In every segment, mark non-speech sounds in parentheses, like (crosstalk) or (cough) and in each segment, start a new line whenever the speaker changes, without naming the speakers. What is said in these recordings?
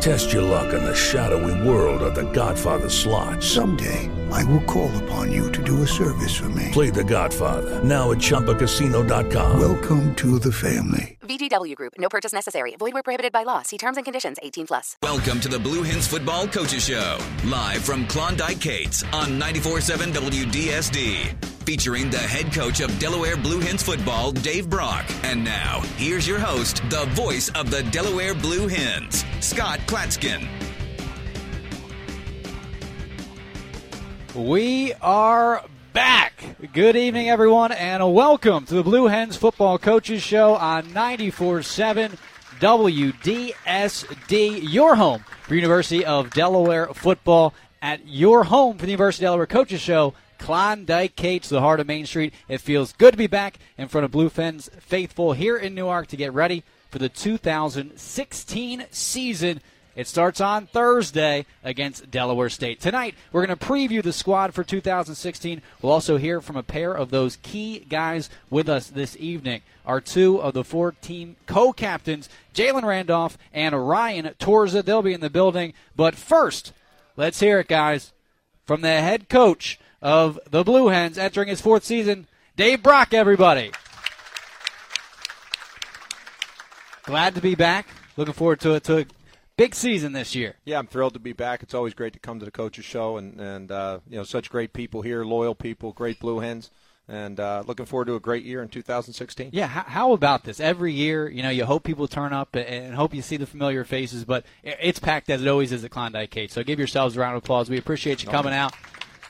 Test your luck in the shadowy world of The Godfather slot.
Someday, I will call upon you to do a service for me.
Play The Godfather now at ChumbaCasino.com.
Welcome to the family.
VGW Group. No purchase necessary. Void where prohibited by law. See terms and conditions. 18 plus.
Welcome to the Blue Hens Football Coaches Show, live from Klondike Kates on 94.7 WDSD. Featuring the head coach of Delaware Blue Hens football, Dave Brock. And now, here's your host, the voice of the Delaware Blue Hens, Scott Klatskin.
We are back. Good evening, everyone, and welcome to the Blue Hens Football Coaches Show on 94.7 WDSD, your home for University of Delaware football at your home for the University of Delaware Coaches Show. Klondike Kates, the heart of Main Street. It feels good to be back in front of Blue Hens faithful here in Newark to get ready for the 2016 season. It starts on Thursday against Delaware State. Tonight, we're going to preview the squad for 2016. We'll also hear from a pair of those key guys with us this evening. Our two of the four team co captains, Jalen Randolph and Ryan Torza. They'll be in the building. But first, let's hear it, guys, from the head coach of the Blue Hens entering his fourth season, Dave Brock, everybody. Glad to be back. Looking forward to it. To a big season this year.
Yeah, I'm thrilled to be back. It's always great to come to the coaches show, and and uh, you know such great people here, loyal people, great Blue Hens, and uh, looking forward to a great year in 2016.
Yeah, how, how, about this? Every year, you know, you hope people turn up and, and hope you see the familiar faces, but it's packed as it always is at Klondike Kate. So give yourselves a round of applause. We appreciate you coming out.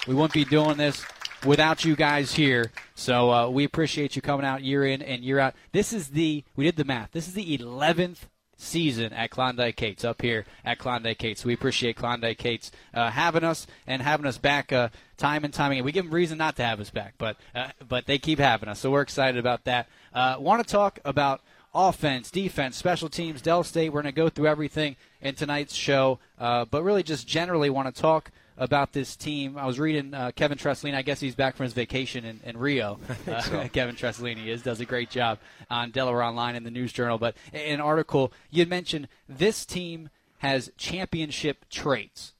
We wouldn't be doing this without you guys here. So uh, we appreciate you coming out year in and year out. This is the we did the math. This is the 11th season at Klondike Kates up here at Klondike Kates. We appreciate Klondike Kates uh, having us and having us back uh, time and time again. We give them reason not to have us back, but uh, but they keep having us, so we're excited about that. Uh, Want to talk about offense, defense, special teams, Del State. We're going to go through everything in tonight's show, uh, but really just generally want to talk about this team. I was reading uh, Kevin Tresolini. I guess he's back from his vacation in, in Rio. (laughs) Uh,
so. (laughs)
Kevin Tresolini is does a great job on Delaware Online in the News Journal. But in an article, you mentioned this team has championship traits.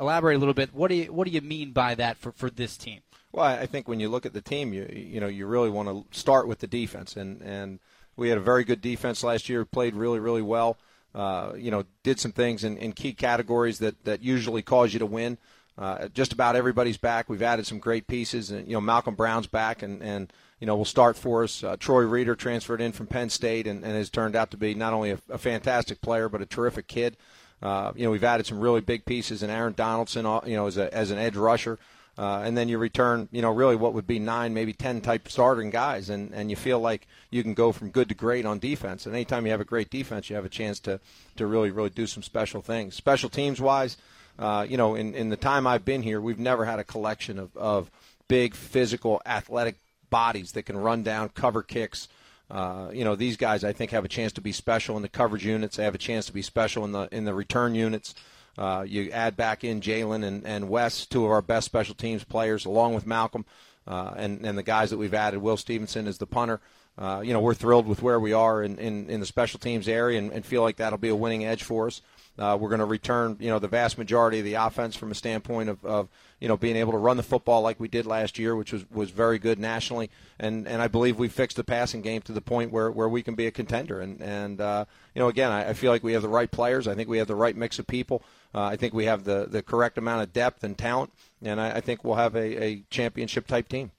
Elaborate a little bit. What do you what do you mean by that for, for this team?
Well, I think when you look at the team, you you know you really want to start with the defense, and and we had a very good defense last year. Played really really well. Uh, you know, did some things in, in key categories that, that usually cause you to win. Uh, just about everybody's back. We've added some great pieces, and you know Malcolm Brown's back, and, and you know will start for us. Uh, Troy Reeder transferred in from Penn State, and, and has turned out to be not only a, a fantastic player but a terrific kid. Uh, you know we've added some really big pieces, and Aaron Donaldson, uh, you know, as a as an edge rusher. Uh, and then you return, you know, really what would be nine, maybe ten type starting guys, and, and you feel like you can go from good to great on defense. And anytime you have a great defense, you have a chance to, to really, really do some special things. Special teams wise, uh, you know, in, in the time I've been here, we've never had a collection of, of big, physical, athletic bodies that can run down, cover kicks. Uh, you know, these guys I think have a chance to be special in the coverage units. They have a chance to be special in the in the return units. Uh, you add back in Jalen and, and Wes, two of our best special teams players, along with Malcolm uh, and, and the guys that we've added. Will Stevenson is the punter. Uh, you know, we're thrilled with where we are in, in, in the special teams area and, and feel like that'll be a winning edge for us. Uh, we're going to return, you know, the vast majority of the offense from a standpoint of, of, you know, being able to run the football like we did last year, which was, was very good nationally. And, and I believe we fixed the passing game to the point where, where we can be a contender. And, and uh, you know, again, I, I feel like we have the right players. I think we have the right mix of people. Uh, I think we have the, the correct amount of depth and talent. And I, I think we'll have a, a championship type team.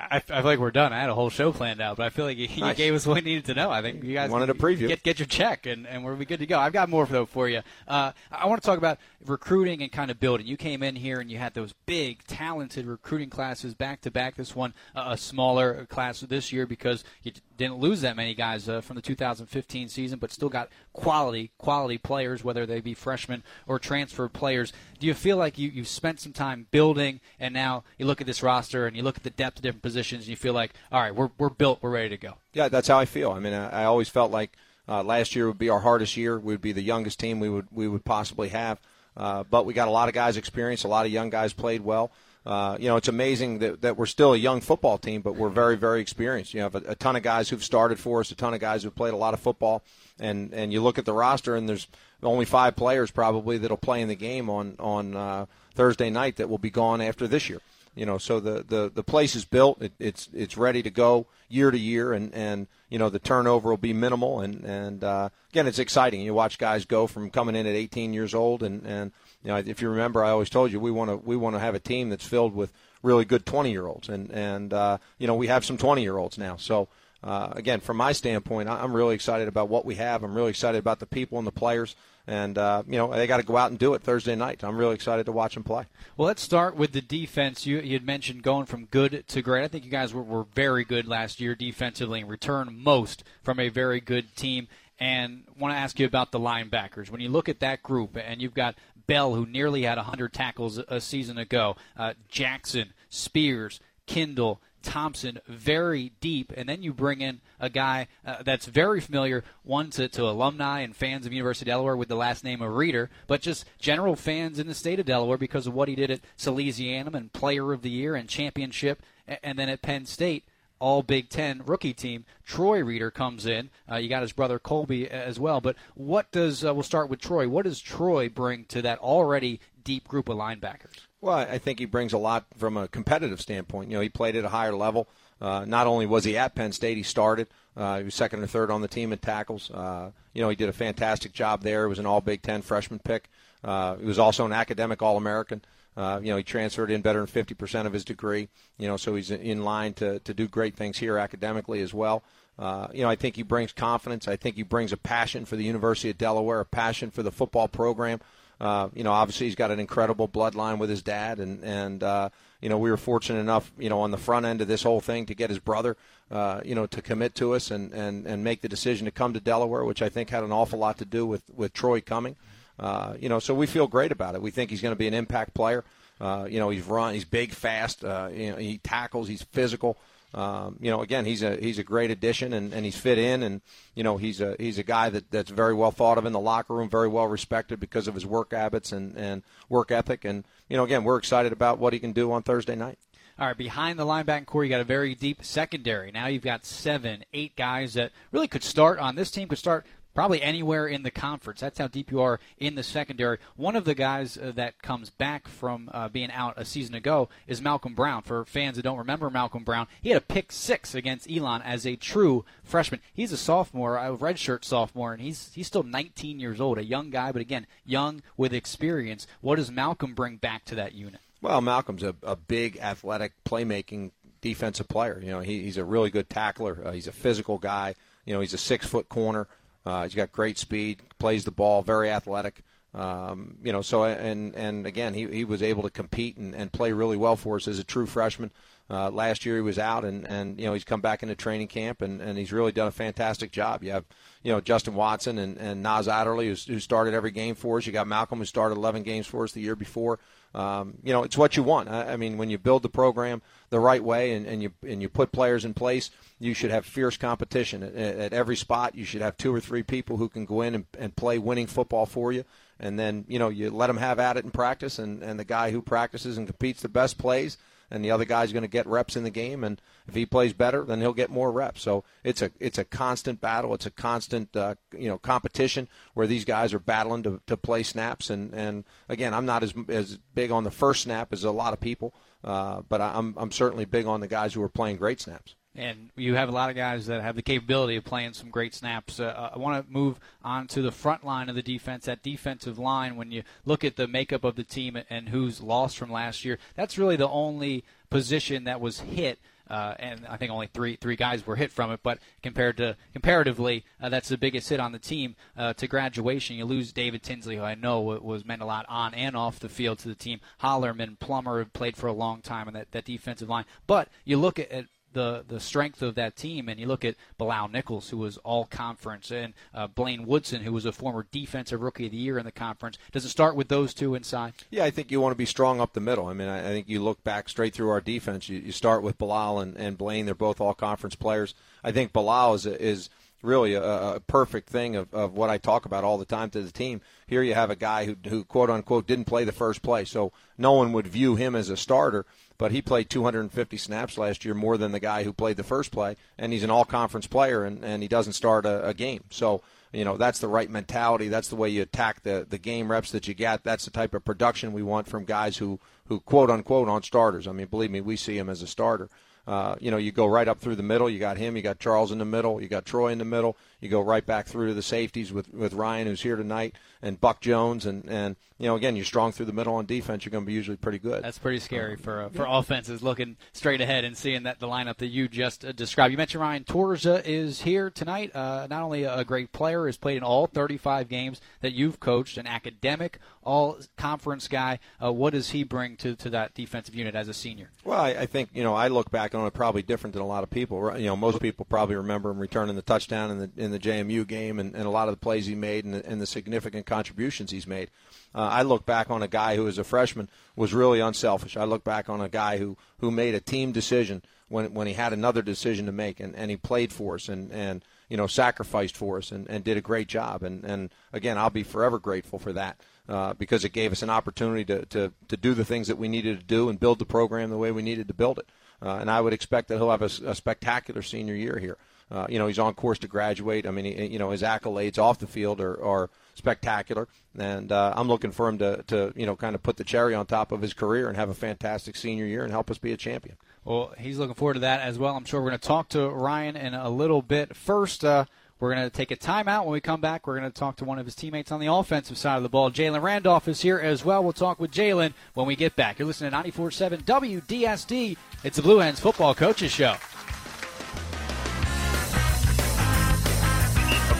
I, I, feel like we're done. I had a whole show planned out, but I feel like you,
nice.
you gave us what we needed to know. I think you guys
wanted a preview.
Get get your check, and, and we'll be good to go. I've got more though for you. Uh, I want to talk about recruiting and kind of building. You came in here and you had those big, talented recruiting classes back to back. This one uh, a smaller class this year because you didn't lose that many guys uh, from the 2015 season, but still got quality quality players, whether they be freshmen or transferred players. Do you feel like you you've spent some time building, and now you look at this roster and you look at the depth of different positions, and you feel like, all right, we're we're built, we're ready to go.
Yeah, that's how I feel. I mean, I, I always felt like uh, last year would be our hardest year. We would be the youngest team we would we would possibly have, uh, but we got a lot of guys experienced. A lot of young guys played well. Uh, you know, it's amazing that, that we're still a young football team, but we're very, very experienced. You have a, a ton of guys who've started for us, a ton of guys who've played a lot of football, and and you look at the roster, and there's only five players probably that'll play in the game on on uh, Thursday night that will be gone after this year. You know, so the the, the place is built. It, it's it's ready to go year to year, and and you know the turnover will be minimal, and and uh, again, it's exciting. You watch guys go from coming in at 18 years old, and and you know, if you remember, I always told you we want to we want to have a team that's filled with really good 20 year olds, and and uh, you know we have some 20 year olds now. So uh, again, from my standpoint, I'm really excited about what we have. I'm really excited about the people and the players, and uh, you know they got to go out and do it Thursday night. I'm really excited to watch them play.
Well, let's start with the defense. You you had mentioned going from good to great. I think you guys were, were very good last year defensively and returned most from a very good team. And want to ask you about the linebackers. When you look at that group, and you've got Bell, who nearly had 100 tackles a season ago, uh, Jackson, Spears, Kindle, Thompson, very deep, and then you bring in a guy uh, that's very familiar, one to, to alumni and fans of University of Delaware with the last name of Reeder, but just general fans in the state of Delaware because of what he did at Salesianum and Player of the Year and Championship, and then at Penn State all Big Ten rookie team. Troy Reeder comes in. Uh, you got his brother Colby as well. But what does, uh, we'll start with Troy. What does Troy bring to that already deep group of linebackers?
Well, I think he brings a lot from a competitive standpoint. You know, he played at a higher level. Uh, not only was he at Penn State, he started. Uh, he was second or third on the team in tackles. Uh, you know, he did a fantastic job there. He was an All Big Ten freshman pick. Uh, he was also an academic All American. Uh, you know, he transferred in better than 50% of his degree. You know, so he's in line to, to do great things here academically as well. Uh, you know, I think he brings confidence. I think he brings a passion for the University of Delaware, a passion for the football program. Uh, you know, obviously he's got an incredible bloodline with his dad, and and uh, you know we were fortunate enough, you know, on the front end of this whole thing to get his brother, uh, you know, to commit to us and, and and make the decision to come to Delaware, which I think had an awful lot to do with with Troy coming. Uh, you know, so we feel great about it. We think he's going to be an impact player. Uh, you know, he's run, he's big, fast. Uh, you know, he tackles, he's physical. Um, you know, again, he's a he's a great addition, and, and he's fit in, and you know, he's a he's a guy that, that's very well thought of in the locker room, very well respected because of his work habits and, and work ethic, and you know, again, we're excited about what he can do on Thursday night.
All right, behind the linebacker corps, you got a very deep secondary. Now you've got seven, eight guys that really could start on this team, could start probably anywhere in the conference. That's how deep you are in the secondary. One of the guys uh, that comes back from uh, being out a season ago is Malcolm Brown. For fans that don't remember Malcolm Brown, he had a pick six against Elon as a true freshman. He's a sophomore, a redshirt sophomore, and he's he's still 19 years old, a young guy, but again, young with experience. What does Malcolm bring back to that unit?
Well, Malcolm's a, a big, athletic, playmaking defensive player. You know, he, he's a really good tackler. Uh, he's a physical guy. You know, he's a six foot corner. Uh, he's got great speed, plays the ball, very athletic. Um, you know, so and and again, he, he was able to compete and, and play really well for us as a true freshman. Uh, last year he was out, and, and you know he's come back into training camp, and, and he's really done a fantastic job. You have you know Justin Watson and, and Nas Adderley who, who started every game for us. You got Malcolm who started 11 games for us the year before. Um, you know, it's what you want. I, I, mean, when you build the program the right way and, and you and you put players in place, you should have fierce competition at, at every spot. You should have two or three people who can go in and, and play winning football for you. And then you know you let them have at it in practice, and, and the guy who practices and competes the best plays and the other guy's going to get reps in the game. And if he plays better, then he'll get more reps. So it's a it's a constant battle. It's a constant uh, you know competition where these guys are battling to, to play snaps. And, and again, I'm not as as big on the first snap as a lot of people, uh, but I'm I'm certainly big on the guys who are playing great snaps
and you have a lot of guys that have the capability of playing some great snaps. Uh, I want to move on to the front line of the defense, that defensive line. When you look at the makeup of the team and who's lost from last year, that's really the only position that was hit. Uh, and I think only three three guys were hit from it. But compared to comparatively, uh, that's the biggest hit on the team uh, to graduation. You lose David Tinsley, who I know was meant a lot on and off the field to the team. Hollerman, Plummer have played for a long time in that, that defensive line. But you look at, at the the strength of that team, and you look at Bilal Nichols, who was all conference, and uh, Blaine Woodson, who was a former defensive rookie of the year in the conference. Does it start with those two inside?
Yeah, I think you want to be strong up the middle. I mean, I, I think you look back straight through our defense. You, you start with Bilal and, and Blaine; they're both all conference players. I think Bilal is is really a, a, perfect thing of, of what I talk about all the time to the team. Here you have a guy who, who quote unquote didn't play the first play, so no one would view him as a starter but he played 250 snaps last year, more than the guy who played the first play, and he's an all-conference player, and, and he doesn't start a, a game. So you know that's the right mentality. That's the way you attack the the game reps that you get. That's the type of production we want from guys who who quote unquote on starters. I mean, believe me, we see him as a starter. Uh, you know, you go right up through the middle. You got him. You got Charles in the middle. You got Troy in the middle. You go right back through to the safeties with, with Ryan, who's here tonight, and Buck Jones, and, and you know, again, you're strong through the middle on defense. You're going to be usually pretty good.
That's pretty scary for uh, for offenses looking straight ahead and seeing that the lineup that you just uh, described. You mentioned Ryan Torza is here tonight. Uh, not only a great player, has played in all 35 games that you've coached, an academic, all conference guy. Uh, what does he bring to, to that defensive unit as a senior?
Well, I, I think you know I look back on it probably different than a lot of people. You know, most people probably remember him returning the touchdown in the in the JMU game and, and a lot of the plays he made and the, and the significant contributions he's made. Uh, I look back on a guy who, as a freshman, was really unselfish. I look back on a guy who, who made a team decision when when he had another decision to make, and, and he played for us and, and you know sacrificed for us and, and did a great job. And, and again, I'll be forever grateful for that uh, because it gave us an opportunity to, to, to do the things that we needed to do and build the program the way we needed to build it. Uh, and I would expect that he'll have a, a spectacular senior year here. Uh, you know, he's on course to graduate. I mean, he, you know, his accolades off the field are, are spectacular, and uh, I'm looking for him to, to, you know, kind of put the cherry on top of his career and have a fantastic senior year and help us be a champion.
Well, he's looking forward to that as well. I'm sure we're going to talk to Ryan in a little bit. First, uh, we're going to take a timeout. When we come back, we're going to talk to one of his teammates on the offensive side of the ball. Jalen Randolph is here as well. We'll talk with Jalen when we get back. You're listening to 94.7 WDSD. It's the Blue Hens Football Coaches Show.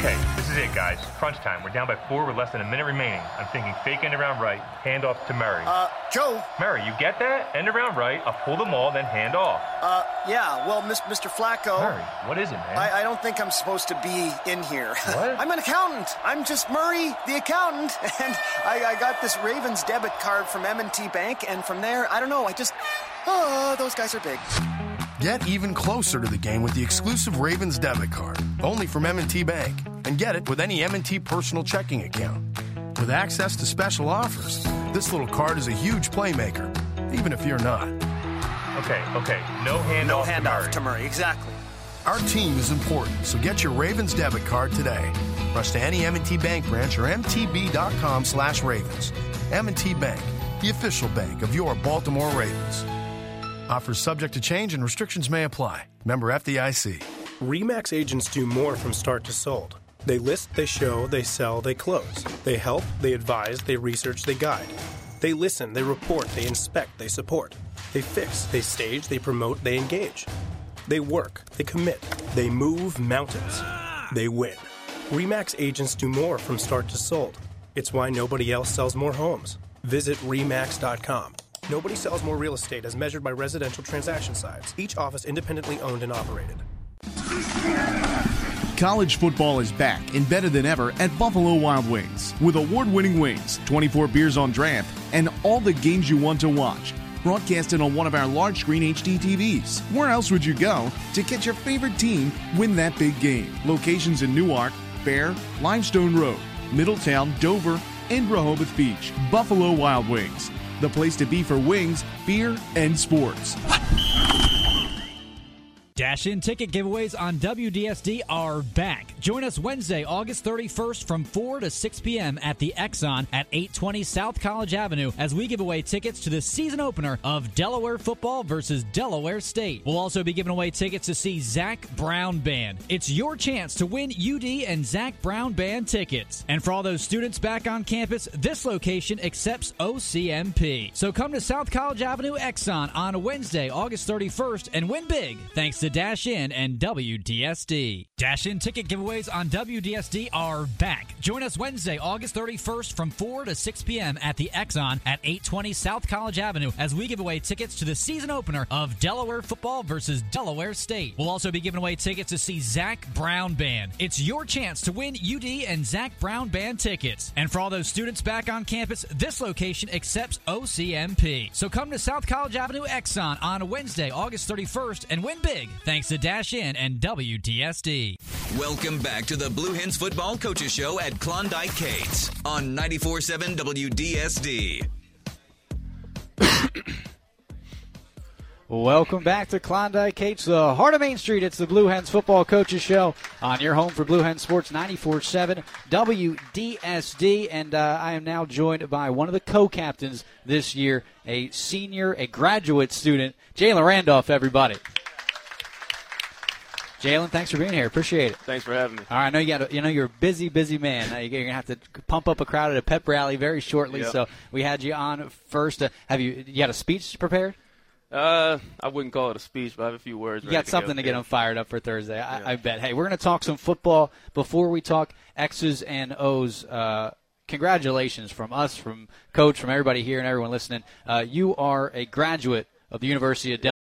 Okay, this is it, guys. Crunch time. We're down by four with less than a minute remaining. I'm thinking fake end around right, hand off to Murray.
Uh, Joe.
Murray, you get that? End around right, I'll pull them all, then hand off.
Uh, yeah, well, Mr. Flacco.
Murray, what is it, man?
I, I don't think I'm supposed to be in here. (laughs)
What?
I'm an accountant. I'm just Murray, the accountant. (laughs) And I, I got this Ravens debit card from M&T Bank, and from there, I don't know, I just, oh, those guys are big.
Get even closer to the game with the exclusive Ravens debit card, only from M&T Bank, and get it with any M&T personal checking account. With access to special offers, this little card is a huge playmaker, even if you're not.
Okay, okay, no handoff.
No
to
handoff
Murray.
to Murray, exactly.
Our team is important, so get your Ravens debit card today. Rush to any M&T Bank branch or mtb.com slash Ravens. M&T Bank, the official bank of your Baltimore Ravens. Offers subject to change and restrictions may apply. Member FDIC.
REMAX agents do more from start to sold. They list, they show, they sell, they close. They help, they advise, they research, they guide. They listen, they report, they inspect, they support. They fix, they stage, they promote, they engage. They work, they commit, they move mountains. They win. REMAX agents do more from start to sold. It's why nobody else sells more homes. Visit REMAX.com. Nobody sells more real estate as measured by residential transaction size, each office independently owned and operated.
College football is back and better than ever at Buffalo Wild Wings. With award winning wings, 24 beers on draft, and all the games you want to watch. Broadcasted on one of our large screen HD TVs. Where else would you go to catch your favorite team win that big game? Locations in Newark, Bear, Limestone Road, Middletown, Dover, and Rehoboth Beach. Buffalo Wild Wings. The place to be for wings, beer, and sports.
Dash in ticket giveaways on WDSD are back. Join us Wednesday, August 31st from 4 to 6 p.m. at the Exxon at 820 South College Avenue as we give away tickets to the season opener of Delaware football versus Delaware State. We'll also be giving away tickets to see Zac Brown Band. It's your chance to win UD and Zac Brown Band tickets. And for all those students back on campus, this location accepts OCMP. So come to South College Avenue Exxon on Wednesday, August 31st and win big thanks to Dash In and WDSD. Dash In ticket giveaways on WDSD are back. Join us Wednesday, August 31st from 4 to 6 p.m. at the Exxon at 820 South College Avenue as we give away tickets to the season opener of Delaware football versus Delaware State. We'll also be giving away tickets to see Zac Brown Band. It's your chance to win UD and Zac Brown Band tickets. And for all those students back on campus, this location accepts OCMP. So come to South College Avenue Exxon on Wednesday, August 31st and win big thanks to Dash In and WDSD.
Welcome back to the Blue Hens Football Coaches Show at Klondike Kates on 94.7 WDSD. (coughs)
Welcome back to Klondike Kates, the heart of Main Street. It's the Blue Hens Football Coaches Show on your home for Blue Hens Sports 94.7 WDSD. And uh, I am now joined by one of the co-captains this year, a senior, a graduate student, Jalen Randolph, everybody. Jalen, thanks for being here. Appreciate it.
Thanks for having me.
All right, I know you got. You know you're a busy, busy man. You're gonna have to pump up a crowd at a pep rally very shortly.
Yep.
So we had you on first. Uh, have you? You got a speech prepared?
Uh, I wouldn't call it a speech, but I have a few words.
You got
to
something
go.
to get them fired up for Thursday. I, I bet. Hey, we're going to talk some football before we talk X's and O's. Uh, congratulations from us, from Coach, from everybody here, and everyone listening. Uh, you are a graduate of the University of.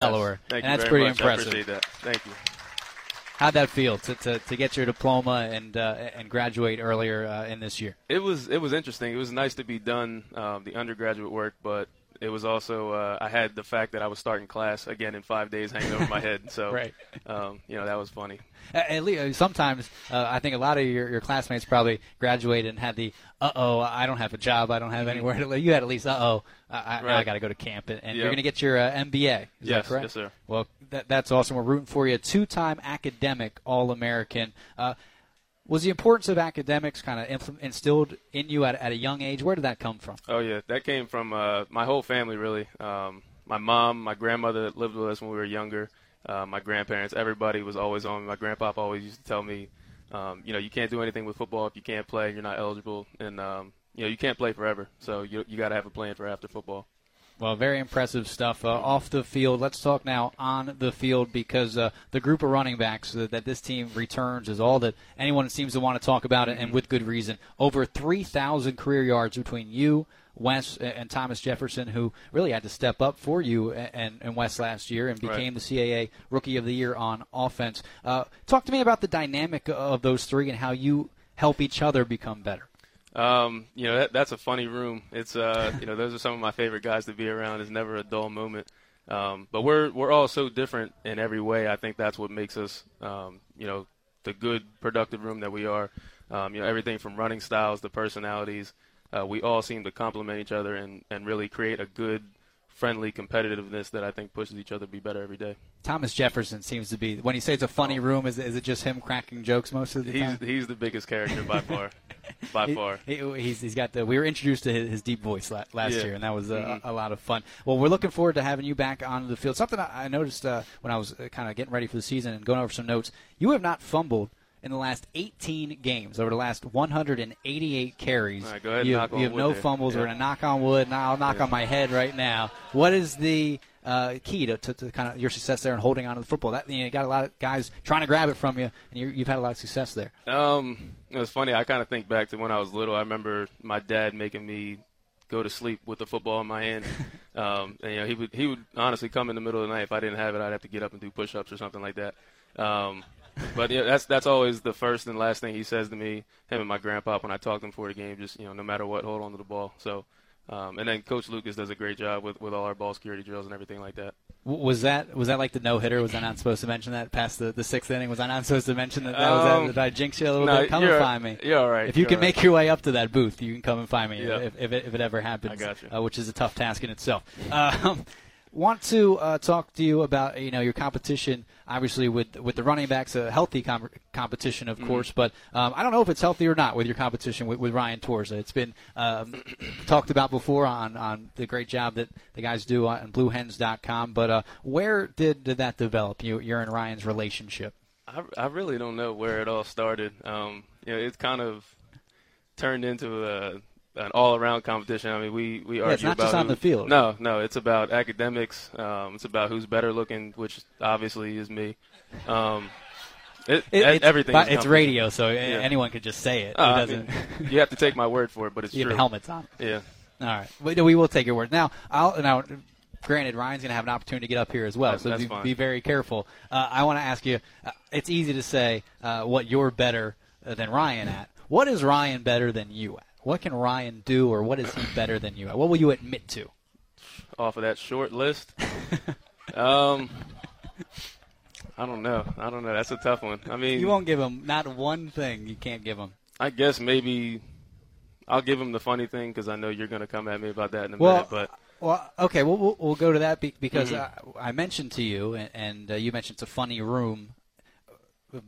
Delaware.
Thank
and
you
that's pretty
much.
impressive.
That. Thank you.
How'd that feel to, to, to get your diploma and uh, and graduate earlier uh, in this year?
It was it was interesting. It was nice to be done um, the undergraduate work, but it was also uh, I had the fact that I was starting class again in five days hanging over my head. (laughs) So
Right.
um, you know that was funny.
At least, sometimes uh, I think a lot of your, your classmates probably graduated and had the uh oh I don't have a job I don't have anywhere to live. You had at least uh oh I, I, now I got to go to camp and,
Yeah.
you're going to get your uh, MBA. Is
Yes,
that correct?
yes, sir.
Well, that, that's awesome. We're rooting for you. Two time academic All American. Uh, was the importance of academics kind of instilled in you at, at a young age? Where did that come from?
Oh yeah, that came from uh, my whole family really. Um, my mom, my grandmother that lived with us when we were younger, uh, my grandparents, everybody was always on. My grandpa always used to tell me, um, you know, you can't do anything with football if you can't play. You're not eligible, and um, you know you can't play forever. So you you got to have a plan for after football.
Well, very impressive stuff uh, off the field. Let's talk now on the field because uh, the group of running backs uh, that this team returns is all that anyone seems to want to talk about, and with good reason. Over 3,000 career yards between you, Wes, and Thomas Jefferson, who really had to step up for you and, and, Wes last year and
Right.
became the CAA Rookie of the Year on offense. Uh, talk to me about the dynamic of those three and how you help each other become better.
Um, you know, that, that's a funny room. It's uh, you know, those are some of my favorite guys to be around. It's never a dull moment. Um, but we're we're all so different in every way. I think that's what makes us, um, you know, the good productive room that we are. Um, you know, everything from running styles to personalities. Uh, we all seem to complement each other and, and really create a good, friendly competitiveness that I think pushes each other to be better every day.
Thomas Jefferson seems to be when you say it's a funny room. Is, is it just him cracking jokes most of the
He's
time?
he's the biggest character by far, (laughs) (laughs) by
He-
far.
he- he's, he's got the. We were introduced to his, his deep voice la- last
Yeah.
year, and that was uh,
Mhm.
a lot of fun. Well, we're looking forward to having you back on the field. Something I, I noticed uh, when I was uh, kind of getting ready for the season and going over some notes. You have not fumbled in the last 18 games. Over the last 188 carries,
All right, go ahead and
you,
knock
have, you have no
there.
fumbles. We're gonna knock on wood. Now I'll knock on my head right now. What is the uh, key to, to, to kind of your success there and holding on to the football? That you, know, you got a lot of guys trying to grab it from you, and you you've had a lot of success there.
Um, it was funny. I kind of think back to when I was little. I remember my dad making me go to sleep with the football in my hand. (laughs) um, and you know, he would he would honestly come in the middle of the night if I didn't have it. I'd have to get up and do push-ups or something like that. Um, but yeah, that's that's always the first and last thing he says to me. Him and my grandpa when I talk to him for the game, just you know, no matter what, hold on to the ball. So. Um, and then Coach Lucas does a great job with, with all our ball security drills and everything like that.
Was that was that like the no hitter? Was I not supposed to mention that past the, the sixth inning? Was I not supposed to mention that? that was that,
Um,
did I jinx you a little
no,
bit? Come and find me.
you're all right,
If you can
all
make your way up to that booth, you can come and find me
Yeah.
if, if, it, if it ever happens.
I got you.
Uh, which is a tough task in itself. (laughs) Um, Want to uh, talk to you about you know your competition, obviously with with the running backs, a healthy com- competition, of
Mhm.
course. But um, I don't know if it's healthy or not with your competition with, with Ryan Torza. It's been um, (coughs) talked about before on, on the great job that the guys do on BlueHens.com. But uh, where did, did that develop? You, you're in Ryan's relationship.
I, I really don't know where it all started. Um, you know, it's kind of turned into a, an all-around competition. I mean, we we
Yeah,
argue
it's not
about
just on
who-
the field.
No, no, it's about academics. Um, it's about who's better looking, which obviously is me. Um, it,
It- it's-
everything.
it's radio, so anyone could just say it.
Uh, I mean, (laughs) you have to take my word for it, but (laughs) it's
you
true.
have helmets on.
Yeah.
All right, we, we will take your word. Now, I'll now. Granted, Ryan's going to have an opportunity to get up here as well,
That's-
so
that's
be, be very careful. Uh, I want to ask you. Uh, it's easy to say uh, what you're better than Ryan at. What is Ryan better than you at? What can Ryan do, or what is he better than you at? What will you admit to?
Off of that short list, (laughs) um, I don't know. I don't know. That's a tough one. I mean,
You won't give him not one thing. You can't give him.
I guess maybe I'll give him the funny thing because I know you're going to come at me about that in a
Well,
minute. But
Well, okay, we'll, we'll, we'll go to that be- because
Mhm.
uh, I mentioned to you, and, and uh, you mentioned it's a funny room,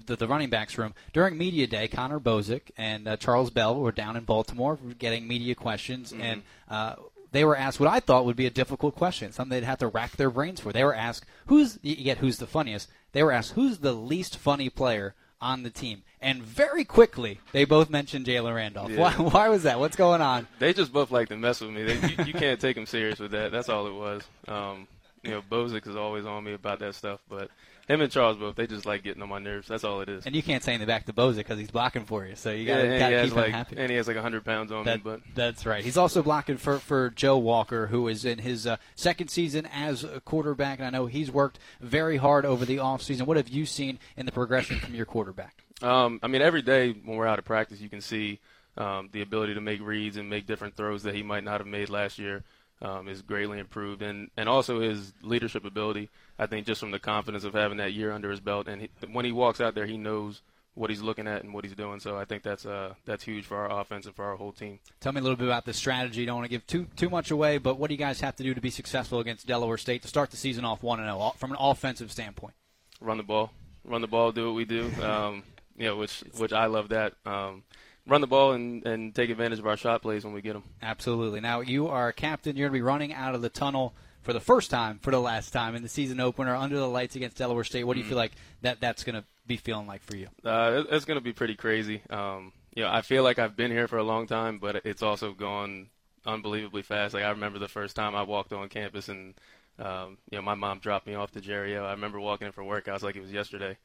the, the running backs room. During media day, Connor Bozick and uh, Charles Bell were down in Baltimore getting media questions,
Mm-hmm.
and uh, they were asked what I thought would be a difficult question, something they'd have to rack their brains for. They were asked, "Who's you get? Who's the funniest?" They were asked, "Who's the least funny player?" On the team, and very quickly they both mentioned Jalen Randolph.
Yeah. (laughs)
Why, why was that? What's going on?
they just both like to mess with me. They, you, you can't take them serious with that. That's all it was. Um, you know, Bozick is always on me about that stuff, but him and Charles both they just like getting on my nerves. That's all it is.
And you can't say anything back to Boza because he's blocking for you, so you got
yeah, and
to keep him
like
happy.
and he has like hundred pounds on
That-
me, but
That's right. He's also blocking for, for Joe Walker, who is in his uh, second season as a quarterback, and I know he's worked very hard over the offseason. What have you seen in the progression from your quarterback?
Um, I mean, every day when we're out of practice, you can see um, the ability to make reads and make different throws that he might not have made last year um, is greatly improved, and and also his leadership ability. I think just from the confidence of having that year under his belt, and he, when he walks out there, he knows what he's looking at and what he's doing. So I think that's uh, that's huge for our offense and for our whole team.
Tell me a little bit about the strategy. Don't want to give too too much away, but what do you guys have to do to be successful against Delaware State to start the season off one and zero from an offensive standpoint?
run the ball, run the ball, do what we do. Um, you know, which which I love that. Um, run the ball and, and take advantage of our shot plays when we get them.
Absolutely. Now you are a captain. You're going to be running out of the tunnel for the first time, for the last time in the season opener, under the lights against Delaware State. What do you feel like that that's going to be feeling like for you?
Uh, it's going to be pretty crazy. Um, you know, I feel like I've been here for a long time, but it's also gone unbelievably fast. Like I remember the first time I walked on campus, and um, you know, my mom dropped me off to Jerry. I remember walking in for workouts like it was yesterday.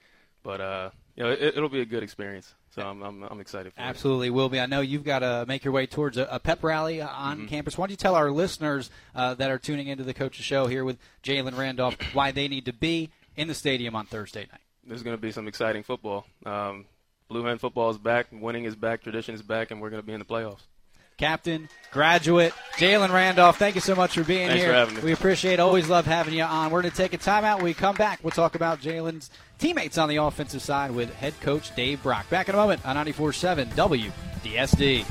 But uh, you know, it, it'll be a good experience. So I'm I'm, I'm excited for it.
Absolutely will be. I know you've got to make your way towards a, a pep rally on campus. Why don't you tell our listeners uh, that are tuning into the coach's show here with Jalen Randolph (coughs) why they need to be in the stadium on Thursday night?
There's going to be some exciting football. Um, Blue Hen football is back, winning is back, tradition is back, and we're going to be in the playoffs.
Captain, graduate, Jalen Randolph, thank you so much for being
Thanks
here.
for having.
We appreciate. Always love having you on. We're going to take a timeout. When we come back, we'll talk about Jalen's teammates on the offensive side with head coach Dave Brock. Back in a moment on 94.7 WDSD.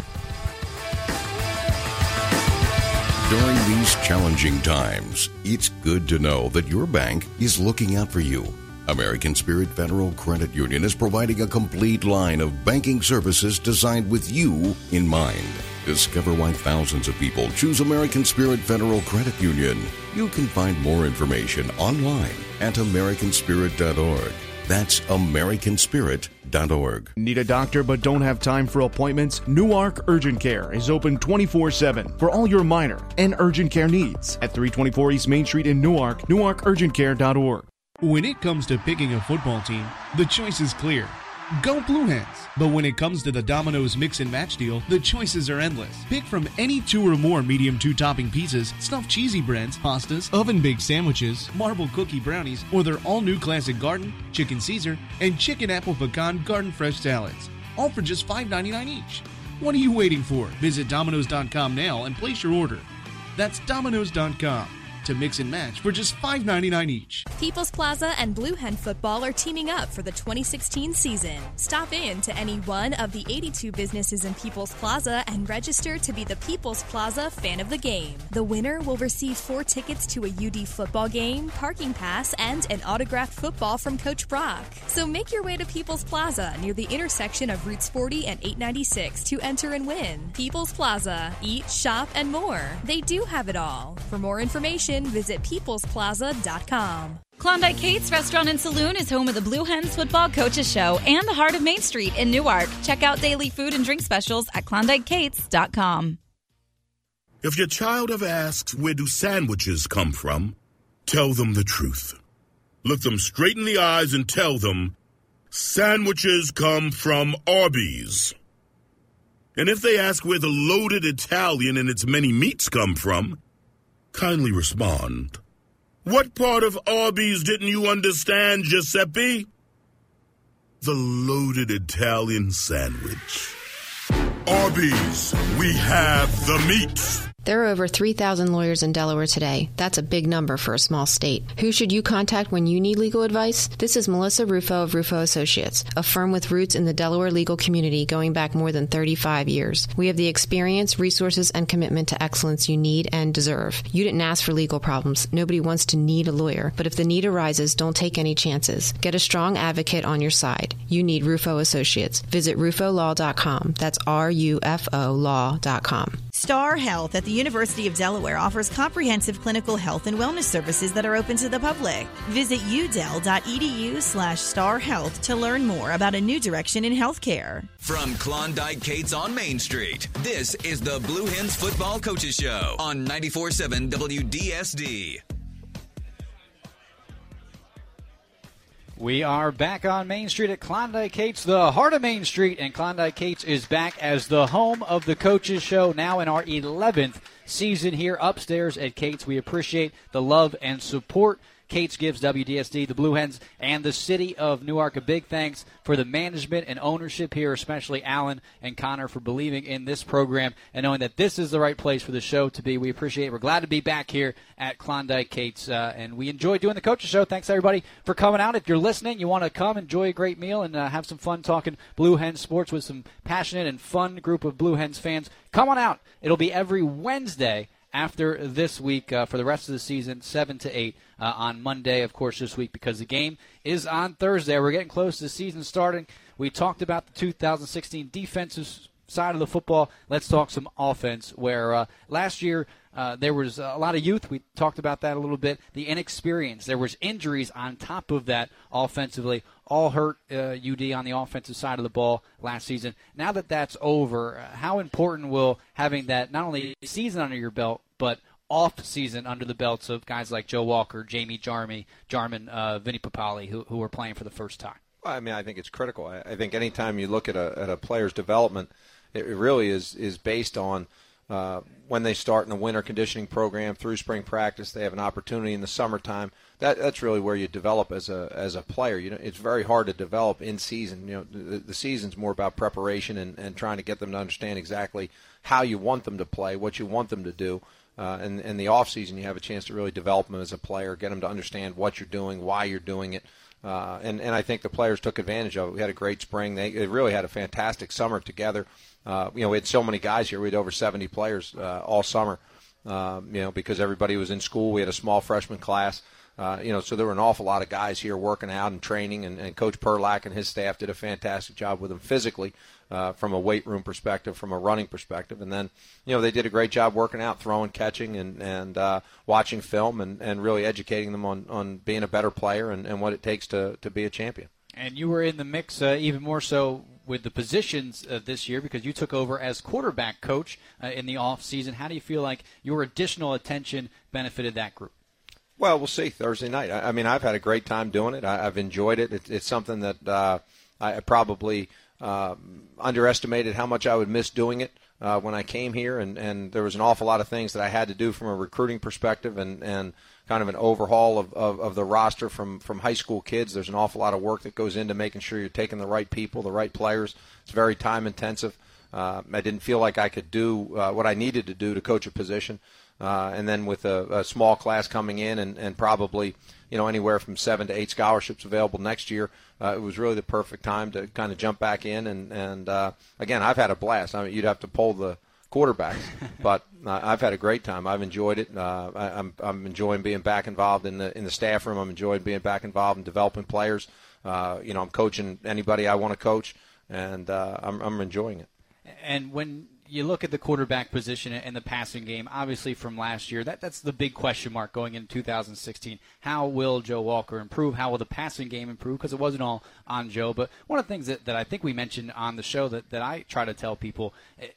During these challenging times, it's good to know that your bank is looking out for you. American Spirit Federal Credit Union is providing a complete line of banking services designed with you in mind. Discover why thousands of people choose American Spirit Federal Credit Union. You can find more information online at americanspirit.org. That's americanspirit.org.
Need a doctor but don't have time for appointments? Newark Urgent Care is open 24 7 for all your minor and urgent care needs at 324 East Main Street in Newark, newarkurgentcare.org.
When it comes to picking a football team, the choice is clear. Go Blue Hens. But when it comes to the Domino's Mix and Match deal, the choices are endless. Pick from any two or more medium two topping pizzas, stuffed cheesy breads, pastas, oven baked sandwiches, marble cookie brownies, or their all new classic garden, chicken Caesar, and chicken apple pecan garden fresh salads. All for just $5.99 each. What are you waiting for? Visit Domino's.com now and place your order. That's Domino's.com. to mix and match for just $5.99 each.
People's Plaza and Blue Hen Football are teaming up for the 2016 season. Stop in to any one of the 82 businesses in People's Plaza and register to be the People's Plaza fan of the game. The winner will receive four tickets to a UD football game, parking pass, and an autographed football from Coach Brock. So make your way to People's Plaza near the intersection of Routes 40 and 896 to enter and win. People's Plaza, eat, shop, and more. They do have it all. For more information, visit peoplesplaza.com.
Klondike Kate's Restaurant and Saloon is home of the Blue Hens Football Coaches Show and the heart of Main Street in Newark. Check out daily food and drink specials at KlondikeKates.com.
If your child ever asks, where do sandwiches come from? Tell them the truth. Look them straight in the eyes and tell them, sandwiches come from Arby's. And if they ask where the loaded Italian and its many meats come from, kindly respond, what part of Arby's didn't you understand, Giuseppe? The loaded Italian sandwich. Arby's, we have the meats.
There are over 3,000 lawyers in Delaware today. That's a big number for a small state. Who should you contact when you need legal advice? This is Melissa Rufo of Rufo Associates, a firm with roots in the Delaware legal community going back more than 35 years. We have the experience, resources, and commitment to excellence you need and deserve. You didn't ask for legal problems. Nobody wants to need a lawyer. But if the need arises, don't take any chances. Get a strong advocate on your side. You need Rufo Associates. Visit rufolaw.com. That's R U F O law.com.
Star Health at the University of Delaware offers comprehensive clinical health and wellness services that are open to the public. Visit udel.edu slash starhealth to learn more about a new direction in healthcare.
From Klondike Kates on Main Street, this is the Blue Hens Football Coaches Show on 94.7 WDSD.
We are back on Main Street at Klondike Kates, the heart of Main Street, and Klondike Kates is back as the home of the Coaches Show, now in our 11th season here upstairs at Kates. We appreciate the love and support Kates gives WDSD, the Blue Hens, and the city of Newark a big thanks for the management and ownership here, especially Alan and Connor for believing in this program and knowing that this is the right place for the show to be. We appreciate it. We're glad to be back here at Klondike Kates, uh, and we enjoy doing the coaches show. Thanks everybody for coming out. If you're listening, you want to come enjoy a great meal and uh, have some fun talking Blue Hens sports with some passionate and fun group of Blue Hens fans. Come on out. It'll be every Wednesday after this week uh, for the rest of the season, 7 to 8 uh, on Monday, of course, this week because the game is on Thursday. We're getting close to the season starting. We talked about the 2016 defensive side of the football. Let's talk some offense, where uh, last year uh, there was a lot of youth. We talked about that a little bit. The inexperience. There was injuries on top of that offensively. All hurt uh, UD on the offensive side of the ball last season. Now that that's over, uh, how important will having that not only season under your belt, but off season under the belts of guys like Joe Walker, Jamie Jarmy, Jarman, uh, Vinny Papale, who, who are playing for the first time?
I mean, I think it's critical. I, I think anytime you look at a, at a player's development, it really is is based on uh, when they start in the winter conditioning program through spring practice. They have an opportunity in the summertime. That that's really where you develop as a as a player. You know, it's very hard to develop in season. You know, the, the season's more about preparation and, and trying to get them to understand exactly how you want them to play, what you want them to do. Uh, and in the off season, you have a chance to really develop them as a player, get them to understand what you're doing, why you're doing it. Uh, and, and I think the players took advantage of it. We had a great spring. They, they really had a fantastic summer together. Uh, you know, we had so many guys here. We had over 70 players uh, all summer. Um, you know, because everybody was in school. We had a small freshman class. Uh, you know, so there were an awful lot of guys here working out and training, and, and Coach Perlack and his staff did a fantastic job with them physically, uh, from a weight room perspective, from a running perspective, and then you know they did a great job working out, throwing, catching, and and uh, watching film, and, and really educating them on, on being a better player and, and what it takes to, to be a champion.
And you were in the mix uh, even more so with the positions uh, this year because you took over as quarterback coach uh, in the off season. How do you feel like your additional attention benefited that group?
Well, we'll see Thursday night. I, I mean, I've had a great time doing it. I, have enjoyed it. it. It's something that uh, I probably um, underestimated how much I would miss doing it uh, when I came here, and, and there was an awful lot of things that I had to do from a recruiting perspective and, and kind of an overhaul of, of, of the roster from, from high school kids. There's an awful lot of work that goes into making sure you're taking the right people, the right players. It's very time intensive. Uh, I didn't feel like I could do uh, what I needed to do to coach a position. Uh, and then with a, a small class coming in, and, and probably you know anywhere from seven to eight scholarships available next year. Uh, it was really the perfect time to kind of jump back in, and and uh, again, I've had a blast. I mean, you'd have to pull the quarterbacks, (laughs) but uh, I've had a great time. I've enjoyed it. Uh, I, I'm I'm enjoying being back involved in the in the staff room. I'm enjoying being back involved in developing players. Uh, you know, I'm coaching anybody I want to coach, and uh, I'm I'm enjoying it.
And when you look at the quarterback position and the passing game, obviously from last year, that, that's the big question mark going into 2016. How will Joe Walker improve? How will the passing game improve? Because it wasn't all on Joe. But one of the things that, that I think we mentioned on the show that, that I try to tell people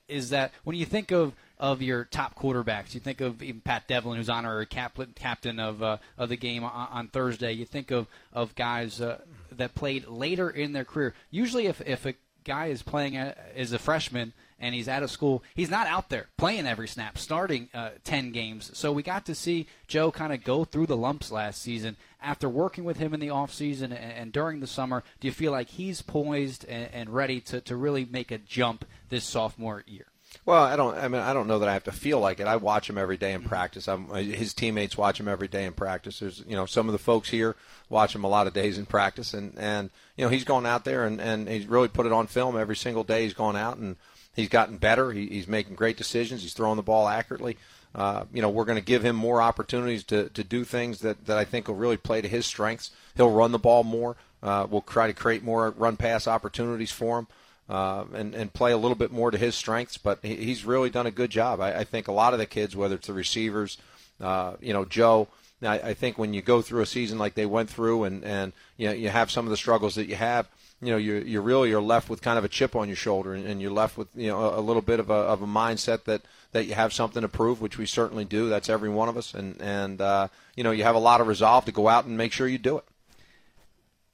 is that when you think of of your top quarterbacks. You think of even Pat Devlin, who's honorary captain captain of uh, of the game on, on, Thursday. You think of of guys uh, that played later in their career. Usually, if if a guy is playing as a freshman and he's out of school, he's not out there playing every snap, starting uh, 10 games. So we got to see Joe kind of go through the lumps last season. After working with him in the offseason and, and during the summer, do you feel like he's poised and, and ready to, to really make a jump this sophomore year?
Well, I don't. I mean, I don't know that I have to feel like it. I watch him every day in practice. I'm, his teammates watch him every day in practice. There's, you know, some of the folks here watch him a lot of days in practice, and and you know, he's gone out there and and he's really put it on film every single day. He's gone out and he's gotten better. He, he's making great decisions. He's throwing the ball accurately. Uh, you know, we're going to give him more opportunities to, to do things that, that I think will really play to his strengths. He'll run the ball more. Uh, we'll try to create more run pass opportunities for him uh, and, and play a little bit more to his strengths. But he, he's really done a good job. I, I think a lot of the kids, whether it's the receivers, uh, you know, Joe, I, I think when you go through a season like they went through and, and you, know, you have some of the struggles that you have, you know, you you really are left with kind of a chip on your shoulder, and, and you're left with you know a, a little bit of a, of a mindset that that you have something to prove, which we certainly do. That's every one of us, and and uh, you know you have a lot of resolve to go out and make sure you do it.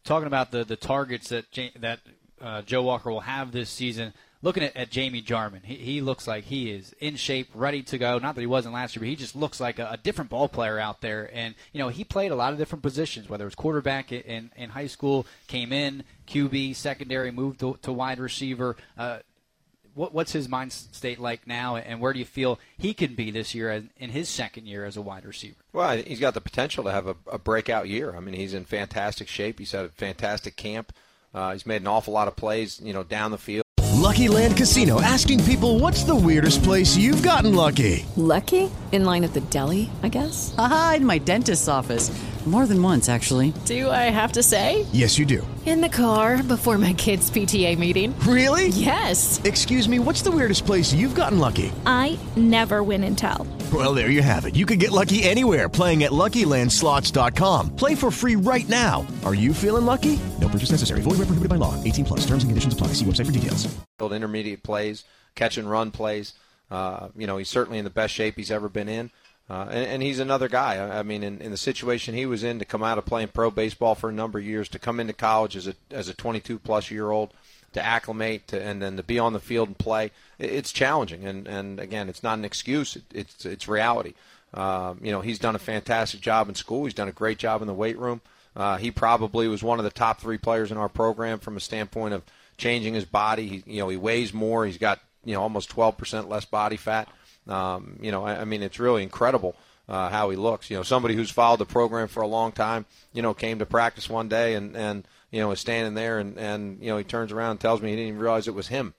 Talking about the the targets that that uh, Joe Walker will have this season, looking at, at Jamie Jarman, he, he, looks like he is in shape, ready to go. Not that he wasn't last year, but he just looks like a, a, different ball player out there. And you know, he played a lot of different positions, whether it was quarterback in, in high school, came in QB, secondary, moved to, to wide receiver. Uh, what, what's his mind state like now, and where do you feel he can be this year as, in his second year as a wide receiver?
Well, he's got the potential to have a, a breakout year. I mean, he's in fantastic shape. He's had a fantastic camp. Uh, he's made an awful lot of plays, you know, down the field.
Lucky Land Casino asking people, "What's the weirdest place you've gotten lucky?"
Lucky in line at the deli, I guess.
Aha, in my dentist's office. More than once, actually.
Do I have to say?
Yes, you do.
In the car before my kids' PTA meeting.
Really?
Yes.
Excuse me, what's the weirdest place you've gotten lucky?
I never win and tell.
Well, there you have it. You can get lucky anywhere playing at LuckyLandSlots.com. Play for free right now. Are you feeling lucky? No purchase necessary. Void where prohibited by law. 18 plus. Terms and conditions apply. See website for details.
Build intermediate plays, catch and run plays. Uh, you know, he's certainly in the best shape he's ever been in. Uh, and, and, he's another guy. I, I mean, in, in, the situation he was in, to come out of playing pro baseball for a number of years, to come into college as a as a 22 plus year old, to acclimate, to, and then to be on the field and play. It's challenging. And, and again, it's not an excuse; it, it's it's reality. Um, you know, he's done a fantastic job in school. He's done a great job in the weight room. Uh, he probably was one of the top three players in our program from a standpoint of changing his body. He, you know, he weighs more. He's got you know almost 12% less body fat. Um, you know, I, I, mean, it's really incredible uh, how he looks. You know, somebody who's followed the program for a long time, you know, came to practice one day and and you know is standing there and and you know he turns around and tells me he didn't even realize it was him.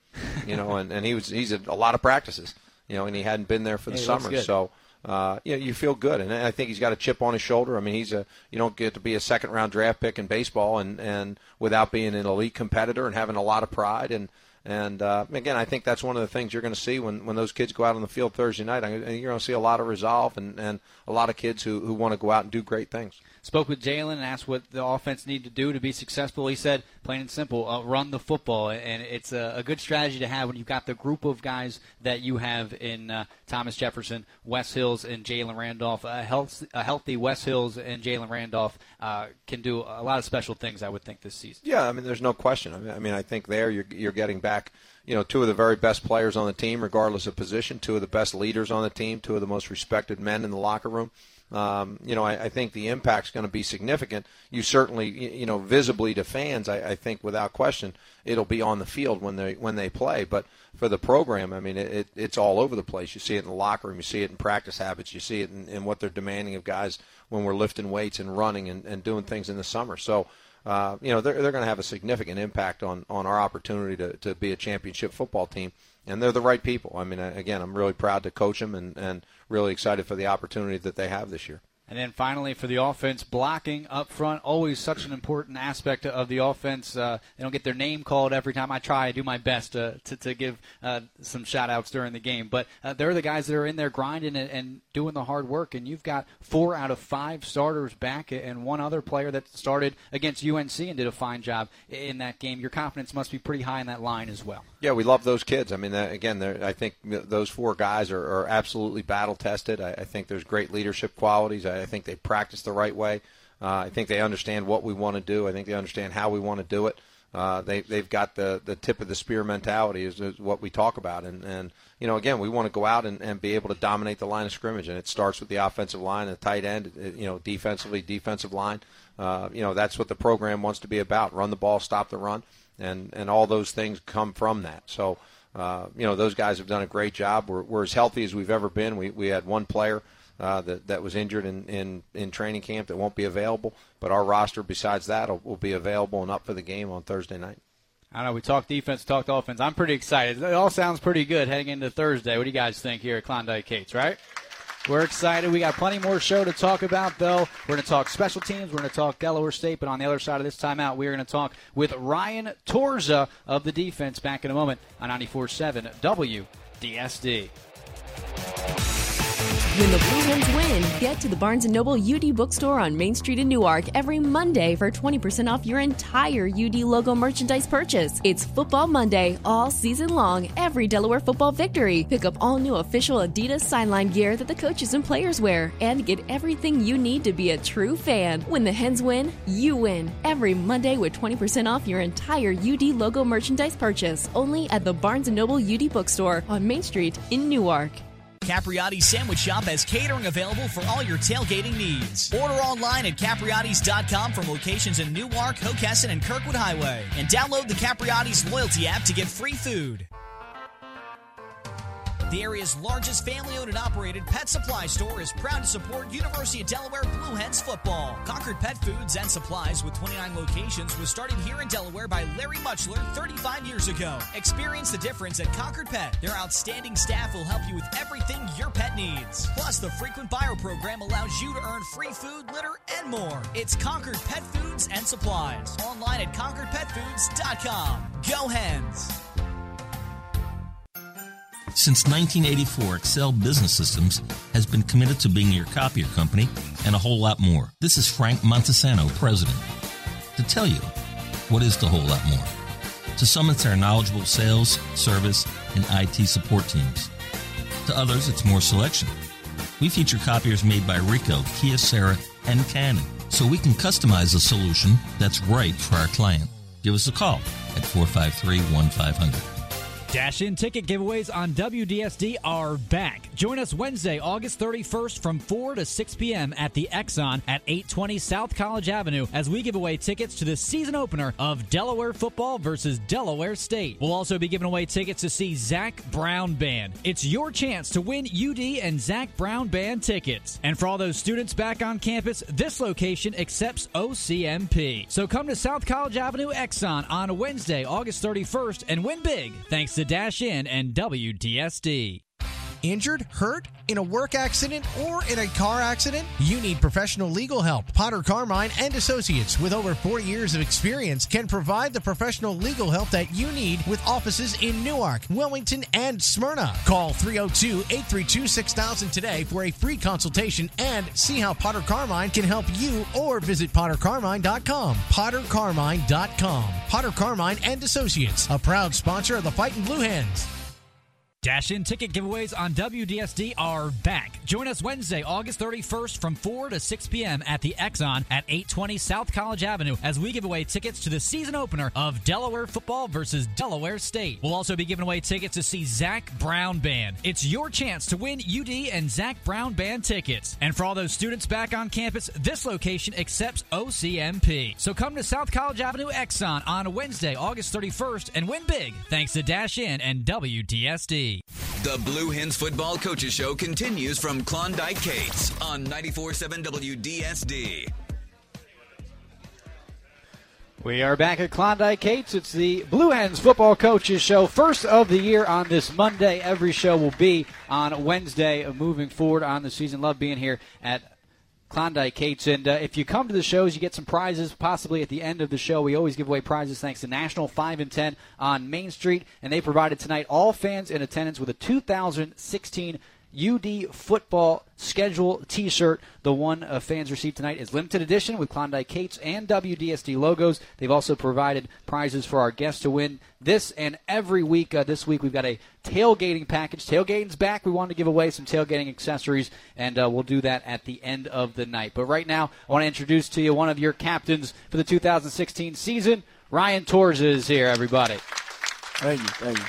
You know, and and he was he's at a lot of practices. You know, and he hadn't been there for the summer, so. Uh, you know, you feel good, and I think he's got a chip on his shoulder. I mean, he's a you don't get to be a second round draft pick in baseball, and and without being an elite competitor and having a lot of pride, and and uh, again, I think that's one of the things you're going to see when, when those kids go out on the field Thursday night. You're going to see a lot of resolve and, and a lot of kids who, who want to go out and do great things
spoke with Jalen and asked what the offense needed to do to be successful. He said, plain and simple, uh, run the football. And it's a, a, good strategy to have when you've got the group of guys that you have in uh, Thomas Jefferson, Wes Hills, and Jalen Randolph. A, health, a healthy Wes Hills and Jalen Randolph uh, can do a lot of special things, I would think, this season.
Yeah, I mean, there's no question. I mean, I, mean, I think there you're, you're getting back you know, two of the very best players on the team, regardless of position, two of the best leaders on the team, two of the most respected men in the locker room. Um, you know, I, I think the impact's going to be significant. You certainly, you know, visibly to fans, I, I think without question, it'll be on the field when they when they play. But for the program, I mean, it, it's all over the place. You see it in the locker room, you see it in practice habits, you see it in, in what they're demanding of guys when we're lifting weights and running and, and doing things in the summer. So uh, you know, they're, they're going to have a significant impact on, on our opportunity to, to be a championship football team. And they're the right people. I mean, again, I'm really proud to coach them and, and really excited for the opportunity that they have this year.
And then finally, for the offense, blocking up front, always such an important aspect of the offense. Uh, they don't get their name called every time I try. I do my best to, to, to give uh, some shout outs during the game. But uh, they're the guys that are in there grinding and, and, doing the hard work. And you've got four out of five starters back and one other player that started against UNC and did a fine job in that game. Your confidence must be pretty high in that line as well.
Yeah, we love those kids. I mean, again, I think those four guys are, are absolutely battle tested. I, I, think there's great leadership qualities. I, I think they practice the right way. Uh, I think they understand what we want to do. I think they understand how we want to do it. Uh, they they've got the, the tip of the spear mentality is, is what we talk about and and you know again we want to go out and, and be able to dominate the line of scrimmage and it starts with the offensive line the tight end you know defensively defensive line uh, you know that's what the program wants to be about run the ball stop the run and and all those things come from that. So. Uh, you know those guys have done a great job. We're, we're as healthy as we've ever been. We, we had one player uh, that that was injured in, in, in training camp that won't be available, but our roster besides that will, will be available and up for the game on Thursday night.
I know we talked defense, talked offense. I'm pretty excited. It all sounds pretty good heading into Thursday. What do you guys think here at Klondike Kate's, right? We're excited. We got plenty more show to talk about, though. We're going to talk special teams. We're going to talk Delaware State. But on the other side of this timeout, we're going to talk with Ryan Torza of the defense back in a moment on 94.7 WDSD.
When the Blue Hens win, get to the Barnes & Noble UD bookstore on Main Street in Newark every Monday for 20% off your entire UD logo merchandise purchase. It's Football Monday all season long, every Delaware football victory. Pick up all new official Adidas sideline gear that the coaches and players wear and get everything you need to be a true fan. When the Hens win, you win. Every Monday with 20% off your entire UD logo merchandise purchase only at the Barnes & Noble UD bookstore on Main Street in Newark.
Capriotti's Sandwich Shop has catering available for all your tailgating needs. Order online at capriottis.com from locations in Newark, Hockessin, and Kirkwood Highway. And download the Capriotti's loyalty app to get free food. The area's largest family owned and operated pet supply store is proud to support University of Delaware Blue Hens football. Concord Pet Foods and Supplies with 29 locations was started here in Delaware by Larry Muchler 35 years ago. Experience the difference at Concord Pet. Their outstanding staff will help you with everything your pet needs. Plus, the frequent buyer program allows you to earn free food, litter, and more. It's Concord Pet Foods and Supplies. Online at ConcordPetFoods.com. Go Hens!
Since 1984, Excel Business Systems has been committed to being your copier company and a whole lot more. This is Frank Montesano, President. To tell you, what is the whole lot more? To some, it's our knowledgeable sales, service, and IT support teams. To others, it's more selection. We feature copiers made by Ricoh, Kyocera, and Canon, so we can customize a solution that's right for our client. Give us a call at 453 1500.
Dash in ticket giveaways on WDSD are back. Join us Wednesday, August 31st from 4 to 6 p.m. at the Exxon at 820 South College Avenue as we give away tickets to the season opener of Delaware football versus Delaware State. We'll also be giving away tickets to see Zac Brown Band. It's your chance to win UD and Zac Brown Band tickets. And for all those students back on campus, this location accepts OCMP. So come to South College Avenue Exxon on Wednesday, August 31st and win big thanks to Dash In and WDSD.
Injured, hurt, in a work accident, or in a car accident? You need professional legal help. Potter Carmine and Associates, with over 40 years of experience, can provide the professional legal help that you need with offices in Newark, Wilmington, and Smyrna. Call 302 832 6000 today for a free consultation and see how Potter Carmine can help you or visit pottercarmine.com. Pottercarmine.com. Potter Carmine and Associates, a proud sponsor of the Fighting Blue Hens.
Dash In ticket giveaways on WDSD are back. Join us Wednesday, August 31st from 4 to 6 p.m. at the Exxon at 820 South College Avenue as we give away tickets to the season opener of Delaware football versus Delaware State. We'll also be giving away tickets to see Zac Brown Band. It's your chance to win UD and Zac Brown Band tickets. And for all those students back on campus, this location accepts OCMP. So come to South College Avenue Exxon on Wednesday, August 31st and win big thanks to Dash In and WDSD.
The Blue Hens Football Coaches Show continues from Klondike Kates on 94.7 WDSD.
We are back at Klondike Kates. It's the Blue Hens Football Coaches Show, first of the year on this Monday. Every show will be on Wednesday uh, moving forward on the season. Love being here at Klondike Kates. And uh, if you come to the shows, you get some prizes possibly at the end of the show. We always give away prizes thanks to National 5 and 10 on Main Street. And they provided tonight all fans in attendance with a 2016 UD football schedule T-shirt. The one uh, fans received tonight is limited edition with Klondike Kates and WDSD logos. They've also provided prizes for our guests to win this and every week. Uh, this week we've got a tailgating package. Tailgating's back. We wanted to give away some tailgating accessories, and uh, we'll do that at the end of the night. But right now, I want to introduce to you one of your captains for the 2016 season. Ryan Torres is here, everybody.
Thank you. Thank you.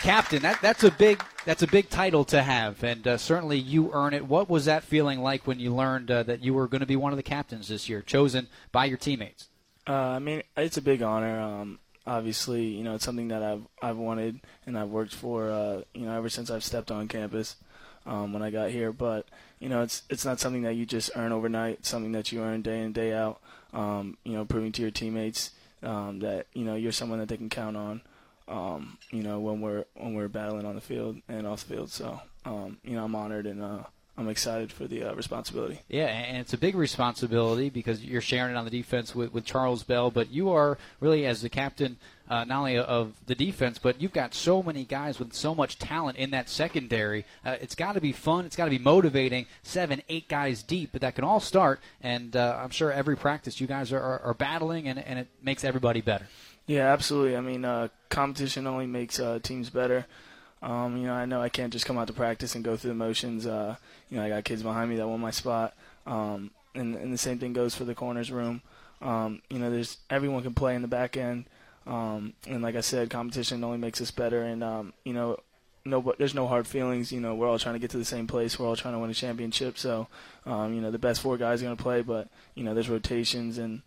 Captain, that, that's a big that's a big title to have, and uh, certainly you earn it. What was that feeling like when you learned uh, that you were going to be one of the captains this year, chosen by your teammates?
Uh, I mean, it's a big honor. Um, obviously, you know, it's something that I've I've wanted and I've worked for, uh, you know, ever since I've stepped on campus um, when I got here. But you know, it's it's not something that you just earn overnight. It's something that you earn day in day out. Um, you know, proving to your teammates um, that you know you're someone that they can count on um, you know, when we're when we're battling on the field and off the field. So, um, you know, I'm honored and uh, I'm excited for the uh, responsibility.
Yeah, and it's a big responsibility because you're sharing it on the defense with, with Charles Bell, but you are really as the captain. Uh, not only of the defense, but you've got so many guys with so much talent in that secondary. Uh, it's got to be fun. It's got to be motivating. Seven, eight guys deep, but that can all start. And uh, I'm sure every practice you guys are, are, are battling, and, and it makes everybody better.
Yeah, absolutely. I mean, uh, competition only makes uh, teams better. Um, you know, I know I can't just come out to practice and go through the motions. Uh, you know, I got kids behind me that want my spot, um, and, and the same thing goes for the corners room. Um, you know, there's everyone can play in the back end, um, and like I said, competition only makes us better. And um, you know, no, there's no hard feelings. You know, we're all trying to get to the same place. We're all trying to win a championship. So, um, you know, the best four guys are going to play, but you know, there's rotations and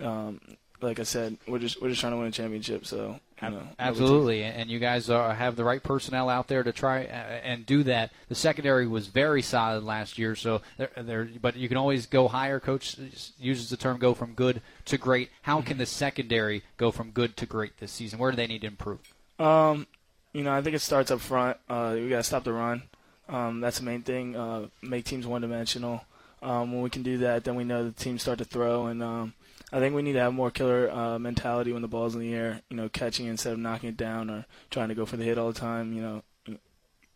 um, like I said, we're just we're just trying to win a championship. So you know,
absolutely, and you guys are, have the right personnel out there to try and do that. The secondary was very solid last year, so they're, but you can always go higher. Coach uses the term "go from good to great." How can the secondary go from good to great this season? Where do they need to improve?
Um, you know, I think it starts up front. Uh, we got to stop the run. Um, that's the main thing. Uh, make teams one-dimensional. Um, when we can do that, then we know the teams start to throw and. Um, I think we need to have more killer uh, mentality when the ball's in the air. You know, catching instead of knocking it down or trying to go for the hit all the time. You know,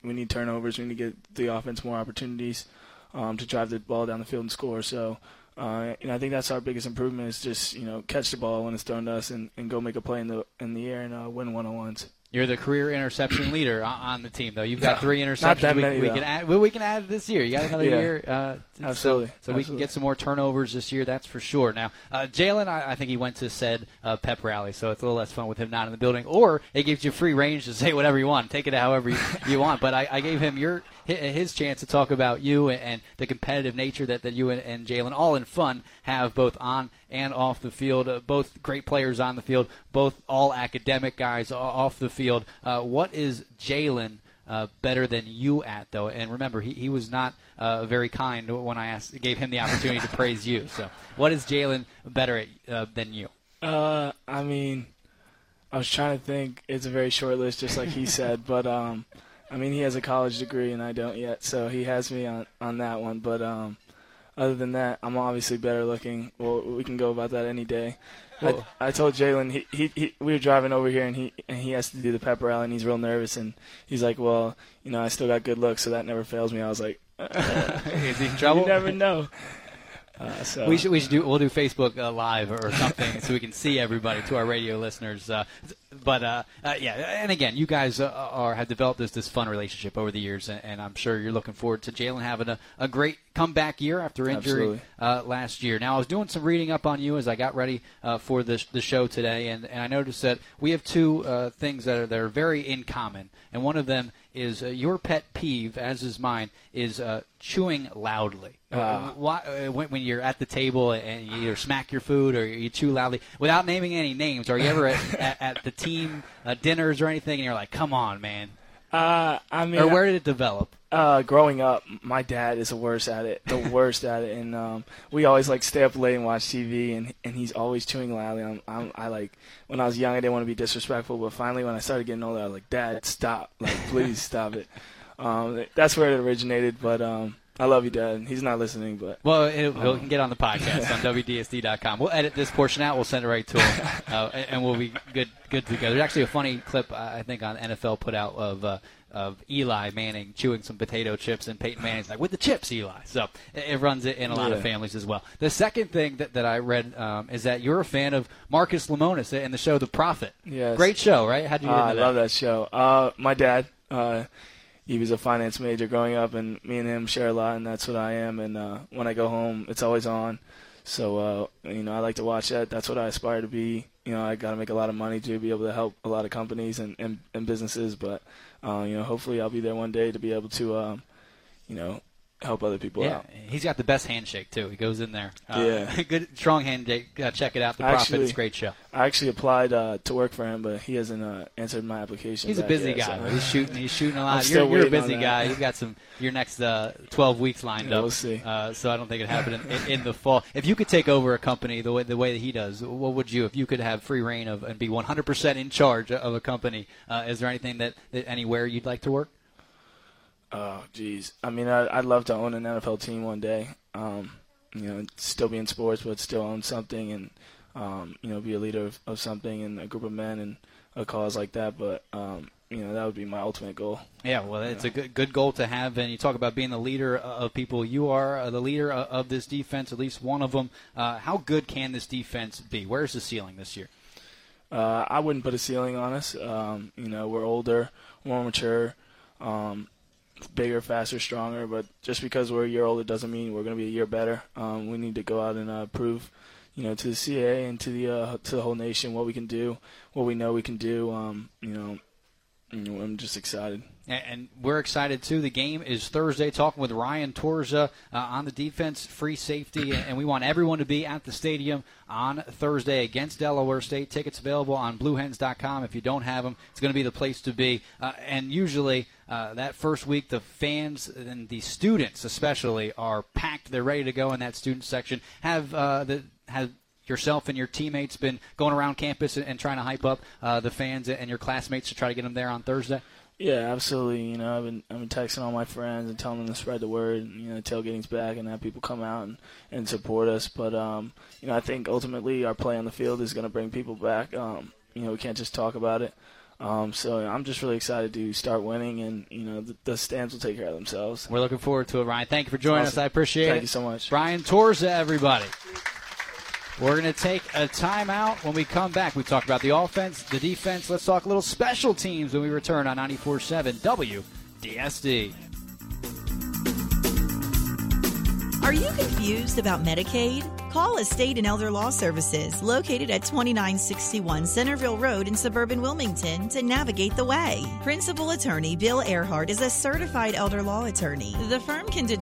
we need turnovers. We need to get the offense more opportunities um, to drive the ball down the field and score. So, uh, you know, I think that's our biggest improvement is just you know catch the ball when it's thrown to us and, and go make a play in the in the air and uh, win one on ones.
You're the career interception leader on the team, though. You've got three interceptions.
Not that many,
we, we can add. Well, we can add this year. You got another
yeah.
year. Uh,
Absolutely.
So, so
Absolutely.
we can get some more turnovers this year. That's for sure. Now, uh, Jalen, I, I, think he went to said uh, pep rally, so it's a little less fun with him not in the building. Or it gives you free range to say whatever you want, take it however you, you want. But I, I, gave him your his chance to talk about you and, and the competitive nature that, that you and, and Jalen, all in fun, have both on and off the field. Uh, both great players on the field, both all academic guys off the field. Uh, what is Jalen uh, better than you at, though? And remember, he, he was not uh, very kind when I asked, gave him the opportunity to praise you. So, what is Jalen better at uh, than you?
Uh, I mean, I was trying to think. It's a very short list, just like he said. But um, I mean, he has a college degree and I don't yet, so he has me on on that one. But um, other than that, I'm obviously better looking. Well, we can go about that any day. I, I told Jalen he, he, he we were driving over here and he and he has to do the pep rally and he's real nervous and he's like, well, you know, I still got good looks, so that never fails me. I was like, (laughs)
is he in trouble?
You never know. (laughs) Uh, so,
we should we should do we'll do Facebook uh, live or something so we can see everybody to our radio listeners. Uh, but uh, uh, yeah, and again, you guys are have developed this this fun relationship over the years, and, and I'm sure you're looking forward to Jalen having a, a great comeback year after injury uh, last year. Now, I was doing some reading up on you as I got ready uh, for the the show today, and, and I noticed that we have two uh, things that are that are very in common, and one of them is uh, your pet peeve, as is mine, is uh, chewing loudly. Uh,
Ah.
why, uh, when, when you're at the table and you either smack your food or you chew loudly, without naming any names, are you ever at, (laughs) at, at the team uh, dinners or anything, and you're like, "Come on, man"?
Uh, I mean,
or where did it develop?
Uh, growing up, my dad is the worst at it, the worst at it, and um, we always like stay up late and watch TV, and and he's always chewing loudly. I'm, I'm, I like when I was young, I didn't want to be disrespectful, but finally when I started getting older, I was like, Dad, stop, like please stop it. (laughs) Um, that's where it originated, but um, I love you, Dad. He's not listening, but
Well, it, we can get on the podcast on (laughs) WDSD.com. We'll edit this portion out. We'll send it right to him, (laughs) uh, and, and we'll be good good to go. There's actually a funny clip I think on NFL put out of. Uh, of Eli Manning chewing some potato chips, and Peyton Manning's like, "With the chips, Eli." So it, it runs it in a lot of families as well. The second thing that, that I read um, is that you're a fan of Marcus Lemonis and the show The Profit.
Yes.
Great show, right? How'd you
Uh, I
that?
love that show. Uh, my dad, uh, he was a finance major growing up, and me and him share a lot, and that's what I am. And uh, when I go home, it's always on. So uh, you know, I like to watch that. That's what I aspire to be. You know, I got to make a lot of money to be able to help a lot of companies and and, and businesses. But you know, hopefully, I'll be there one day to be able to, um, you know, help other people
Yeah,
out.
he's got the best handshake too. He goes in there. Uh,
Yeah. (laughs)
good strong handshake. Uh, check it out. The Profit.
Actually,
it's a great show.
I actually applied uh, to work for him, but he hasn't uh, answered my application.
He's a busy
yet,
guy.
so-
He's shooting. He's shooting a lot. You're, you're a busy guy. You've got some your next uh, 12 weeks lined
Yeah,
up.
we'll see.
Uh, so I don't think it happened in, in, in the fall. If you could take over a company the way the way that he does, what would you? If you could have free reign of and be 100% in charge of a company, uh, is there anything that, that anywhere you'd like to work?
Oh, geez. I mean, I, I'd love to own an NFL team one day. Um, you know, still be in sports, but still own something, and um, you know, be a leader of, of something and a group of men and a cause like that. But um, you know, that would be my ultimate goal.
Yeah, well, it's a good, good goal to have. And you talk about being the leader of people. You are uh, the leader of, of this defense, at least one of them. Uh, how good can this defense be? Where's the ceiling this year?
Uh, I wouldn't put a ceiling on us. Um, you know, we're older, more mature, um, bigger, faster, stronger. But just because we're a year older doesn't mean we're going to be a year better. Um, we need to go out and uh, prove, you know, to the CAA and to the uh, to the whole nation what we can do, what we know we can do. Um, you know, I'm just excited.
And, we're excited too. The game is Thursday. Talking with Ryan Torza uh, on the defense, free safety, and we want everyone to be at the stadium on Thursday against Delaware State. Tickets available on BlueHens.com. If you don't have them, it's going to be the place to be. Uh, and usually. Uh, that first week, the fans and the students, especially, are packed. They're ready to go in that student section. Have uh, the have yourself and your teammates been going around campus and, and trying to hype up uh, the fans and your classmates to try to get them there on Thursday?
Yeah, absolutely. You know, I've been I've been texting all my friends and telling them to spread the word. And, you know, tailgating's back and have people come out and, and support us. But um, you know, I think ultimately our play on the field is going to bring people back. Um, you know, we can't just talk about it. Um, so I'm just really excited to start winning, and you know, the, the stands will take care of themselves.
We're looking forward to it, Ryan. Thank you for joining us. I appreciate it.
Thank you so much.
Brian Torza, everybody. We're going to take a timeout. When we come back, we talk about the offense, the defense. Let's talk a little special teams when we return on 94.7 WDSD.
Are you confused about Medicaid? Call Estate and Elder Law Services, located at 2961 Centerville Road in suburban Wilmington, to navigate the way. Principal attorney Bill Earhart is a certified elder law attorney. The firm can determine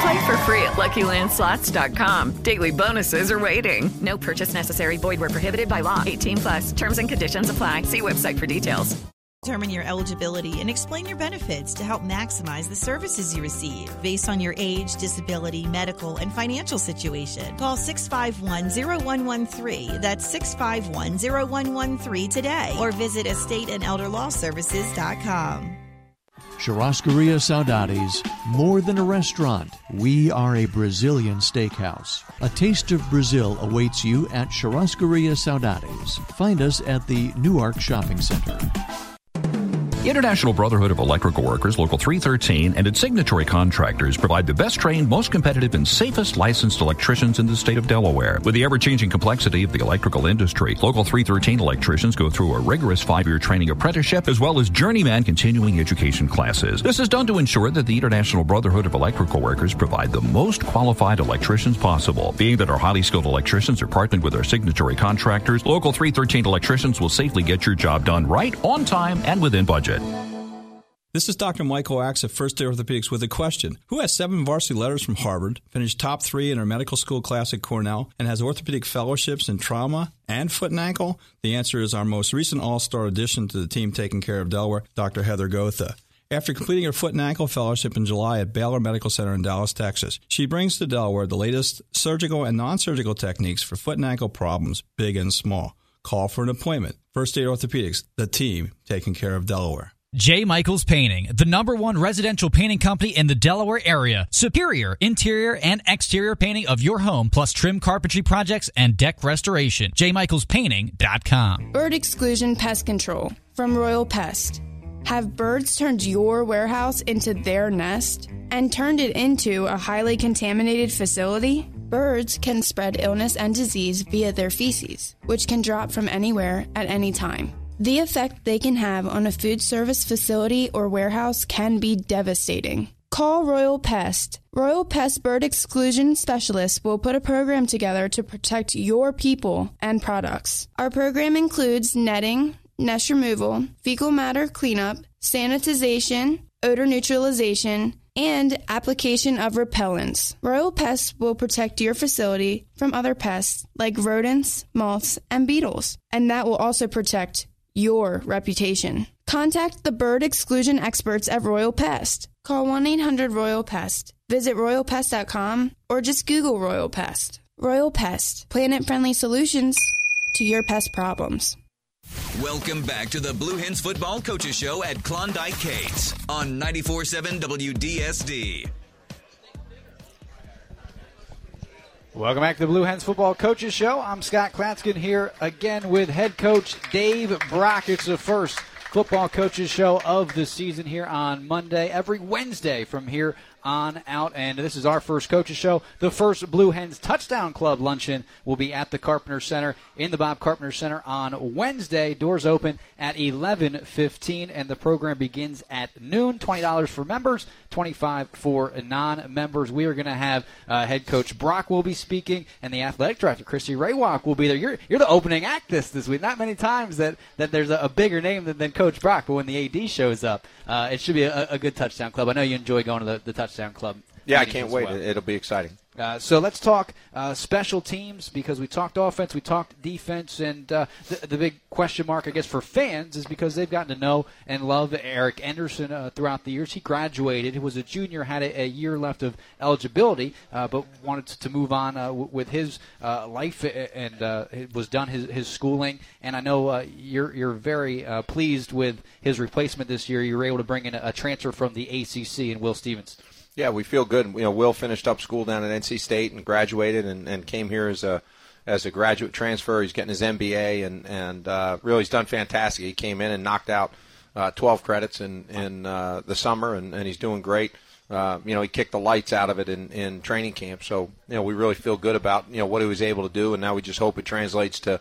Play for free at LuckyLandSlots.com. Daily bonuses are waiting. No purchase necessary. Void where prohibited by law. 18 plus. Terms and conditions apply. See website for details.
Determine your eligibility and explain your benefits to help maximize the services you receive based on your age, disability, medical, and financial situation. Call 651-0113. That's 651-0113 today or visit estateandelderlawservices.com.
Churrascaria Saudades, more than a restaurant, we are a Brazilian steakhouse. A taste of Brazil awaits you at Churrascaria Saudades. Find us at the Newark Shopping Center.
International Brotherhood of Electrical Workers, Local 313, and its signatory contractors provide the best trained, most competitive, and safest licensed electricians in the state of Delaware. With the ever changing complexity of the electrical industry, Local 313 electricians go through a rigorous five year training apprenticeship as well as journeyman continuing education classes. This is done to ensure that the International Brotherhood of Electrical Workers provide the most qualified electricians possible. Being that our highly skilled electricians are partnered with our signatory contractors, Local 313 electricians will safely get your job done right, on time, and within budget.
This is Dr. Michael Axe of First State Orthopedics with a question. Who has seven varsity letters from Harvard, finished top three in her medical school class at Cornell, and has orthopedic fellowships in trauma and foot and ankle? The answer is our most recent all star addition to the team taking care of Delaware, Dr. Heather Gotha. After completing her foot and ankle fellowship in July at Baylor Medical Center in Dallas, Texas, she brings to Delaware the latest surgical and non surgical techniques for foot and ankle problems, big and small. Call for an appointment. First State Orthopedics, the team taking care of Delaware.
J. Michaels Painting, the number one residential painting company in the Delaware area. Superior interior and exterior painting of your home, plus trim carpentry projects and deck restoration. JMichaelsPainting.com.
Bird exclusion pest control from Royal Pest. Have birds turned your warehouse into their nest and turned it into a highly contaminated facility? Birds can spread illness and disease via their feces, which can drop from anywhere at any time. The effect they can have on a food service facility or warehouse can be devastating. Call Royal Pest. Royal Pest Bird Exclusion Specialists will put a program together to protect your people and products. Our program includes netting, nest removal, fecal matter cleanup, sanitization, odor neutralization, and application of repellents. Royal Pests will protect your facility from other pests like rodents, moths, and beetles, and that will also protect your reputation. Contact the bird exclusion experts at Royal Pest. Call 1 800 Royal Pest. Visit royalpest.com or just Google Royal Pest. Royal Pest, planet friendly solutions to your pest problems.
Welcome back to the Blue Hens Football Coaches Show at Klondike Kates on 94.7 WDSD.
Welcome back to the Blue Hens Football Coaches Show. I'm Scott Klatskin here again with head coach Dave Brock. It's the first football coaches show of the season here on Monday, every Wednesday from here on out. And this is our first coaches show. The first Blue Hens Touchdown Club luncheon will be at the Carpenter Center in the Bob Carpenter Center on Wednesday. Doors open at 11:15, and the program begins at noon. Twenty dollars for members, twenty-five for non-members. We are going to have uh, head coach Brock will be speaking, and the athletic director Chrissi Rawak will be there. You're you're the opening act this this week. Not many times that that there's a, a bigger name than, than Coach Brock, but when the AD shows up, uh, it should be a, a, good touchdown club. I know you enjoy going to the, the touchdown club.
Yeah, I can't wait.
Well.
It'll be exciting.
Uh, so let's talk uh, special teams because we talked offense, we talked defense, and uh, the, the, big question mark, I guess, for fans is because they've gotten to know and love Eric Anderson uh, throughout the years. He graduated, he was a junior, had a, a year left of eligibility, uh, but wanted to move on w- with his life and was done his, his schooling. And I know you're you're very pleased with his replacement this year. You were able to bring in a, a transfer from the ACC and Will Stevens.
Yeah, we feel good. You know, Will finished up school down at NC State and graduated, and, and came here as a as a graduate transfer. He's getting his MBA, and and uh, really he's done fantastic. He came in and knocked out uh, 12 credits in in uh, the summer, and, and he's doing great. Uh, you know, he kicked the lights out of it in, in training camp. So you know, we really feel good about you know what he was able to do, and now we just hope it translates to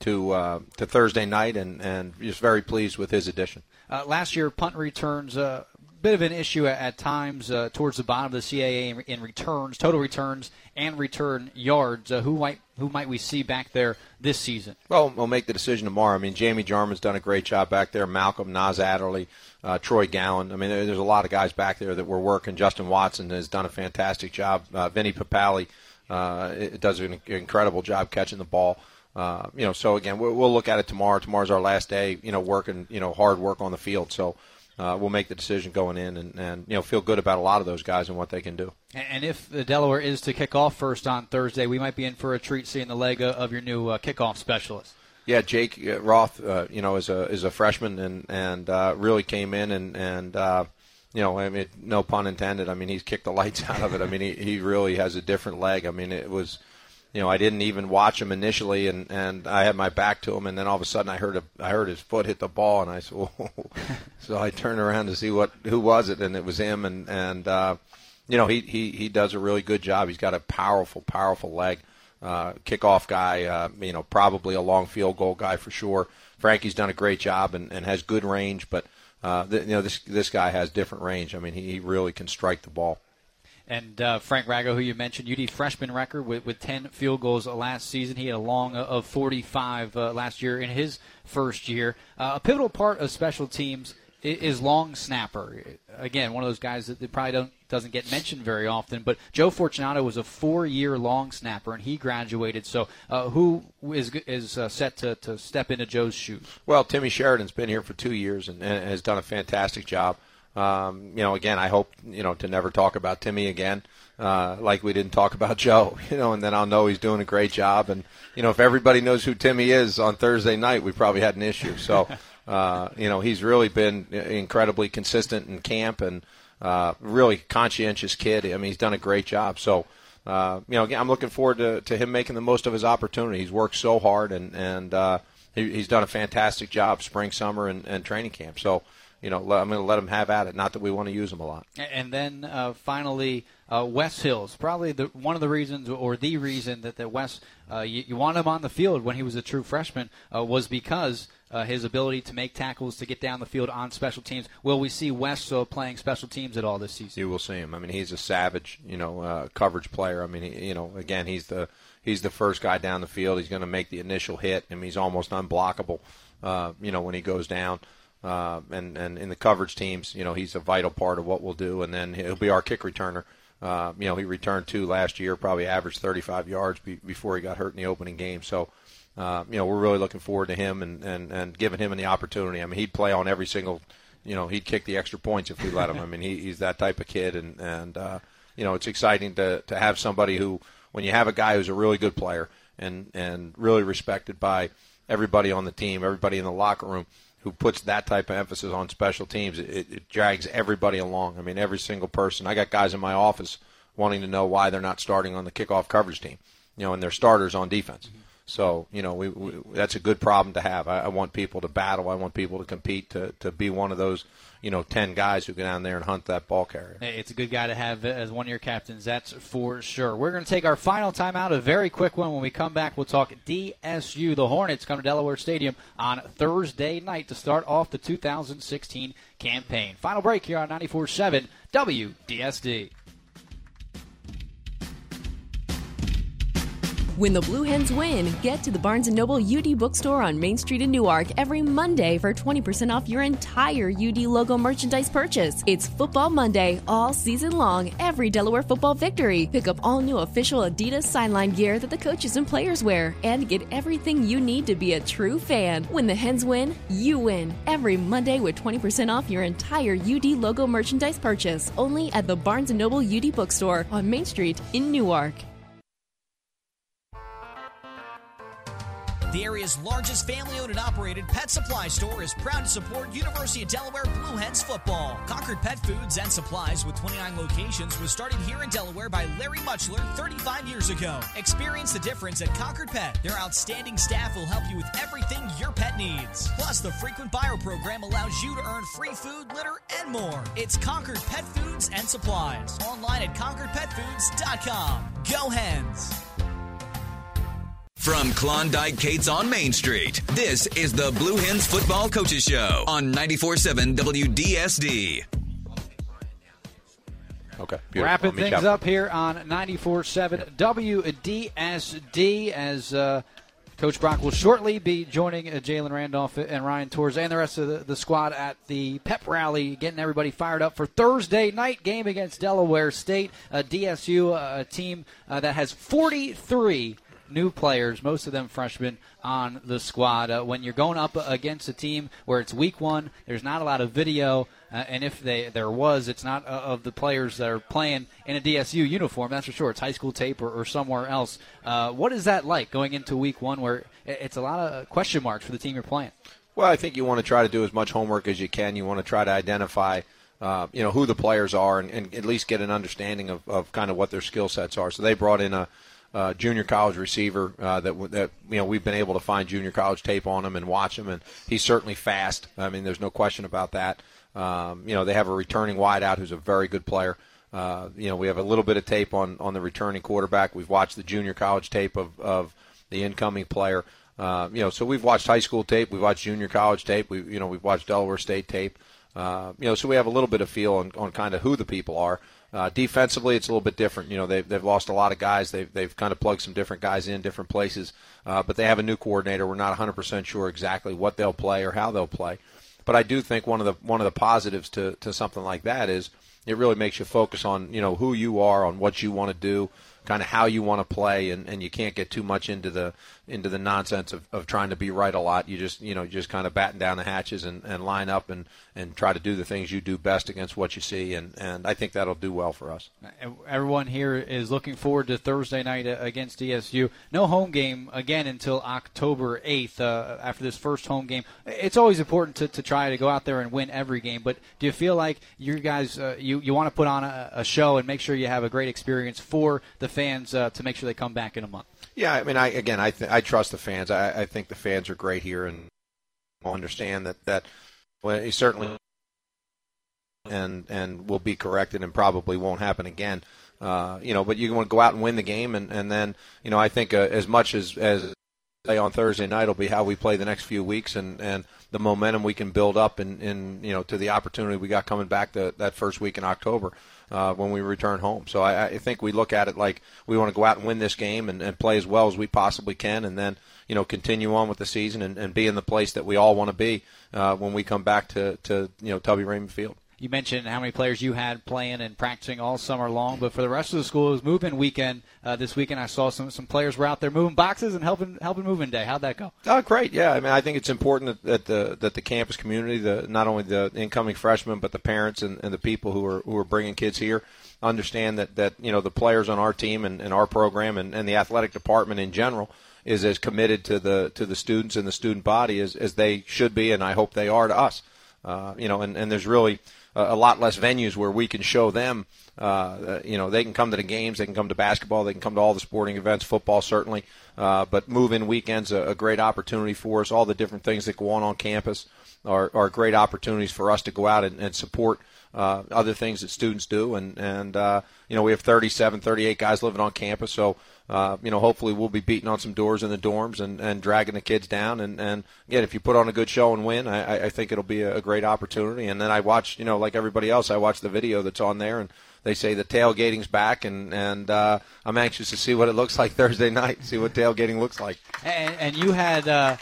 to uh, to Thursday night, and and just very pleased with his addition.
Uh, last year, punt returns uh, bit of an issue at, times uh, towards the bottom of the CAA in, in, returns, total returns, and return yards. Uh, who might who might we see back there this season?
Well, we'll make the decision tomorrow. I mean, Jamie Jarman's done a great job back there. Malcolm, Nas Adderley, uh, Troy Gowan. I mean, there's a lot of guys back there that we're working. Justin Watson has done a fantastic job. Uh, Vinny Papale uh, does an incredible job catching the ball. Uh, you know, so again, we'll, we'll look at it tomorrow. Tomorrow's our last day. You know, working, you know, hard work on the field. So uh, we'll make the decision going in and, and you know feel good about a lot of those guys and what they can do.
And if the Delaware is to kick off first on Thursday, we might be in for a treat seeing the leg of your new uh, kickoff specialist.
Yeah, Jake uh, Roth, uh, you know, is a is a freshman and and uh, really came in and and uh, you know, I mean, no pun intended. I mean, he's kicked the lights (laughs) out of it. I mean, he he really has a different leg. I mean, it was you know, I didn't even watch him initially, and and I had my back to him, and then all of a sudden I heard a, I heard his foot hit the ball, and I said, (laughs) Whoa. so I turned around to see what who was it, and it was him, and and uh, you know he he he does a really good job. He's got a powerful powerful leg, uh, kickoff guy, uh, you know, probably a long field goal guy for sure. Frankie's done a great job and, and has good range, but uh, the, you know this this guy has different range. I mean, he, he really can strike the ball.
And uh, Frank Rago, who you mentioned, UD freshman record with, with 10 field goals last season. He had a long of 45 uh, last year in his first year. Uh, a pivotal part of special teams is long snapper. Again, one of those guys that probably don't doesn't get mentioned very often. But Joe Fortunato was a four-year long snapper, and he graduated. So, uh, who is is uh, set to, to step into Joe's shoes?
Well, Timmy Sheridan's been here for two years and, and has done a fantastic job. Um, you know, again, I hope you know to never talk about Timmy again, uh, like we didn't talk about (laughs) Joe. You know, and then I'll know he's doing a great job. And you know, if everybody knows who Timmy is on Thursday night, we probably had an issue. So, (laughs) uh, you know, he's really been incredibly consistent in camp and uh, really conscientious kid. I mean, he's done a great job. So. Uh, you know, again, I'm looking forward to, to him making the most of his opportunity. He's worked so hard, and and uh, he, he's done a fantastic job spring, summer, and, and training camp. So, you know, I'm going to let them have at it. Not that we want to use them a lot.
And then uh, finally, uh, Wes Hills, probably the, one of the reasons or the reason that the Wes uh, you, you want him on the field when he was a true freshman uh, was because uh, his ability to make tackles to get down the field on special teams. Will we see Wes uh, playing special teams at all this season?
You will see him. I mean, he's a savage, you know, uh, coverage player. I mean, he, you know, again, he's the he's the first guy down the field. He's going to make the initial hit. I mean, he's almost unblockable. Uh, you know, when he goes down. Uh, and and in the coverage teams, you know, he's a vital part of what we'll do. And then he'll be our kick returner. Uh, you know, he returned two last year, probably averaged 35 yards be, before he got hurt in the opening game. So, uh, you know, we're really looking forward to him and, and, and giving him the opportunity. I mean, he'd play on every single, you know, he'd kick the extra points if we let him. I mean, he, he's that type of kid, and and uh, you know, it's exciting to to have somebody who, when you have a guy who's a really good player and and really respected by everybody on the team, everybody in the locker room who puts that type of emphasis on special teams, it, it drags everybody along. I mean, every single person. I got guys in my office wanting to know why they're not starting on the kickoff coverage team, you know, and they're starters on defense. Mm-hmm. So you know, we, we, that's a good problem to have. I, I want people to battle. I want people to compete to to be one of those you know, 10 guys who go down there and hunt that ball carrier.
It's a good guy to have as one of your captains, that's for sure. We're going to take our final timeout, a very quick one. When we come back, we'll talk DSU. The Hornets come to Delaware Stadium on Thursday night to start off the 2016 campaign. Final break here on 94.7 WDSD.
When the Blue Hens win, get to the Barnes & Noble UD bookstore on Main Street in Newark every Monday for 20% off your entire UD logo merchandise purchase. It's Football Monday all season long, every Delaware football victory. Pick up all new official Adidas sideline gear that the coaches and players wear and get everything you need to be a true fan. When the Hens win, you win. Every Monday with 20% off your entire UD logo merchandise purchase only at the Barnes & Noble UD bookstore on Main Street in Newark.
The area's largest family owned and operated pet supply store is proud to support University of Delaware Blue Hens football. Concord Pet Foods and Supplies with 29 locations was started here in Delaware by Larry Muchler 35 years ago. Experience the difference at Concord Pet. Their outstanding staff will help you with everything your pet needs. Plus, the frequent buyer program allows you to earn free food, litter, and more. It's Concord Pet Foods and Supplies. Online at ConcordPetFoods.com. Go Hens!
From Klondike Kate's on Main Street, this is the Blue Hens Football Coaches Show on 94.7 WDSD.
Okay.
Beautiful. Wrapping things up here on 94.7 WDSD as uh, Coach Brock will shortly be joining uh, Jalen Randolph and Ryan Torres and the rest of the, the, squad at the pep rally, getting everybody fired up for Thursday night game against Delaware State, a DSU, a team uh, that has 43 new players, most of them freshmen, on the squad. Uh, when you're going up against a team where it's week one, there's not a lot of video, uh, and if they, there was, it's not uh, of the players that are playing in a DSU uniform, that's for sure. It's high school tape or, or somewhere else. Uh, what is that like going into week one where it's a lot of question marks for the team you're playing?
Well, I think you want to try to do as much homework as you can. You want to try to identify uh, you know who the players are and, and, at least get an understanding of, of kind of what their skill sets are. So they brought in a, a junior college receiver uh, that that you know we've been able to find junior college tape on him and watch him, and he's certainly fast. I mean, there's no question about that. Um, you know, they have a returning wideout who's a very good player. Uh, you know, we have a little bit of tape on, on the returning quarterback. We've watched the junior college tape of, of the incoming player. Uh, you know, so we've watched high school tape, we've watched junior college tape, we you know we've watched Delaware State tape. Uh, you know, so we have a little bit of feel on, on kind of who the people are. Uh, defensively, it's a little bit different. You know, they've, they've lost a lot of guys. They've, they've kind of plugged some different guys in different places. Uh, but they have a new coordinator. We're not 100% sure exactly what they'll play or how they'll play. But I do think one of the one of the positives to, to something like that is it really makes you focus on you know who you are, on what you want to do, kind of how you want to play, and, and you can't get too much into the into the nonsense of, of trying to be right a lot. You just you know just kind of batten down the hatches and, and line up and, and try to do the things you do best against what you see, and, and I think that'll do well for us.
Everyone here is looking forward to Thursday night against DSU. No home game again until October 8th uh, after this first home game. It's always important to, to try to go out there and win every game, but do you feel like you guys uh, you, you want to put on a, a, show and make sure you have a great experience for the fans uh, to make sure they come back in a month?
Yeah, I mean, I again, I th- I trust the fans. I, I think the fans are great here and understand that that well, he certainly and and will be corrected and probably won't happen again. Uh, you know, but you want to go out and win the game, and and then you know, I think uh, as much as as play on Thursday night will be how we play the next few weeks and and the momentum we can build up in, in you know to the opportunity we got coming back to that first week in October uh, when we return home. So I, I think we look at it like we want to go out and win this game and, and play as well as we possibly can, and then you know continue on with the season and, and be in the place that we all want to be uh, when we come back to to you know Tubby Raymond Field
you mentioned how many players you had playing and practicing all summer long, but for the rest of the school, it was moving weekend. Uh, this weekend, I saw some some players were out there moving boxes and helping helping moving day. How'd that go?
Oh, great! Yeah, I mean, I think it's important that, that the that the campus community, the not only the incoming freshmen, but the parents and, and the people who are who are bringing kids here, understand that that you know the players on our team and, and our program and, and the athletic department in general is as committed to the to the students and the student body as, as they should be, and I hope they are to us. Uh, you know, and, and there's really a lot less venues where we can show them. Uh, you know, they can come to the games, they can come to basketball, they can come to all the sporting events, football certainly. Uh, but move-in weekends a, a great opportunity for us. All the different things that go on on campus are, are great opportunities for us to go out and, and support uh, other things that students do. And and uh, you know, we have 37, 38 guys living on campus, so uh, you know, hopefully we'll be beating on some doors in the dorms and, and dragging the kids down. And, and again, if you put on a good show and win, I, I think it'll be a, great opportunity. And then I watch, you know, like everybody else, I watch the video that's on there, and they say the tailgating's back, and and uh, I'm anxious to see what it looks (laughs) like Thursday night. See what tailgating looks like.
And, and you had uh,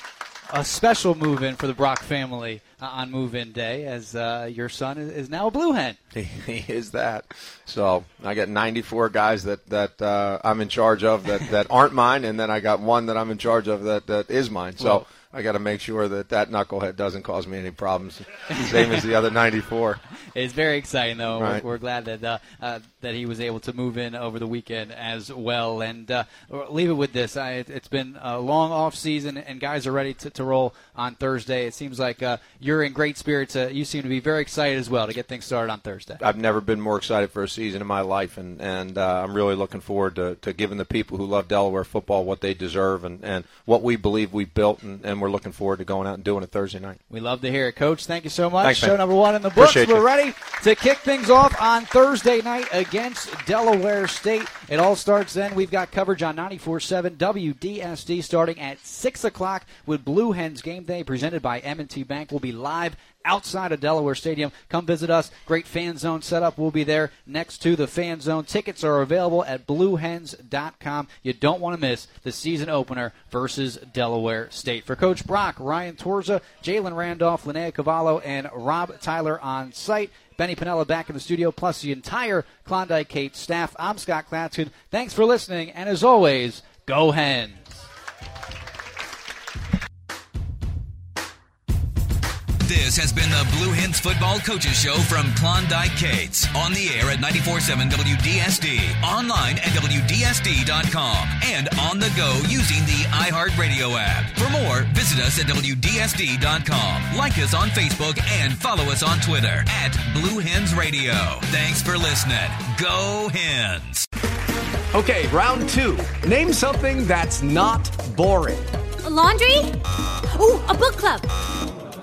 a special move in for the Brock family uh, on move-in day, as uh, your son is, is, now a blue hen.
He, (laughs) he, is that. So I got 94 guys that that uh, I'm in charge of that, that aren't mine, and then I got one that I'm in charge of that that is mine. So. Well, I got to make sure that that knucklehead doesn't cause me any problems. Same as the other 94. (laughs)
It's very exciting, though. Right. We're, we're, glad that uh, uh, that he was able to move in over the weekend as well. And uh, leave it with this: I, it, has been a long off season, and guys are ready to, to roll on Thursday. It seems like uh, you're in great spirits. Uh, you seem to be very excited as well to get things started on Thursday.
I've never been more excited for a season in my life, and and uh, I'm really looking forward to, to giving the people who love Delaware football what they deserve and, and what we believe we built, and, and we're looking forward to going out and doing it Thursday night.
We love to hear it, Coach. Thank you so much.
Thanks,
Show number one in the books.
Appreciate
we're
you.
ready to kick things off on Thursday night against Delaware State. It all starts then. We've got coverage on 94.7 WDSD starting at 6 o'clock with Blue Hens Game Day presented by M&T Bank. We'll be live outside of Delaware Stadium. Come visit us. Great fan zone setup. We'll be there next to the fan zone. Tickets are available at bluehens.com. You don't want to miss the season opener versus Delaware State. For Coach Brock, Ryan Torza, Jalen Randolph, Linnea Cavallo, and Rob Tyler on site. Benny Panella back in the studio, plus the entire Klondike Kate staff. I'm Scott Klatskin. Thanks for listening, and as always, go Hens.
This has been the Blue Hens Football Coaches Show from Klondike Kates. On the air at 94.7 WDSD, online at WDSD.com, and on the go using the iHeartRadio app. For more, visit us at WDSD.com. Like us on Facebook and follow us on Twitter at Blue Hens Radio. Thanks for listening. Go Hens.
Okay, round two. Name something that's not boring.
A laundry? Ooh, a book club.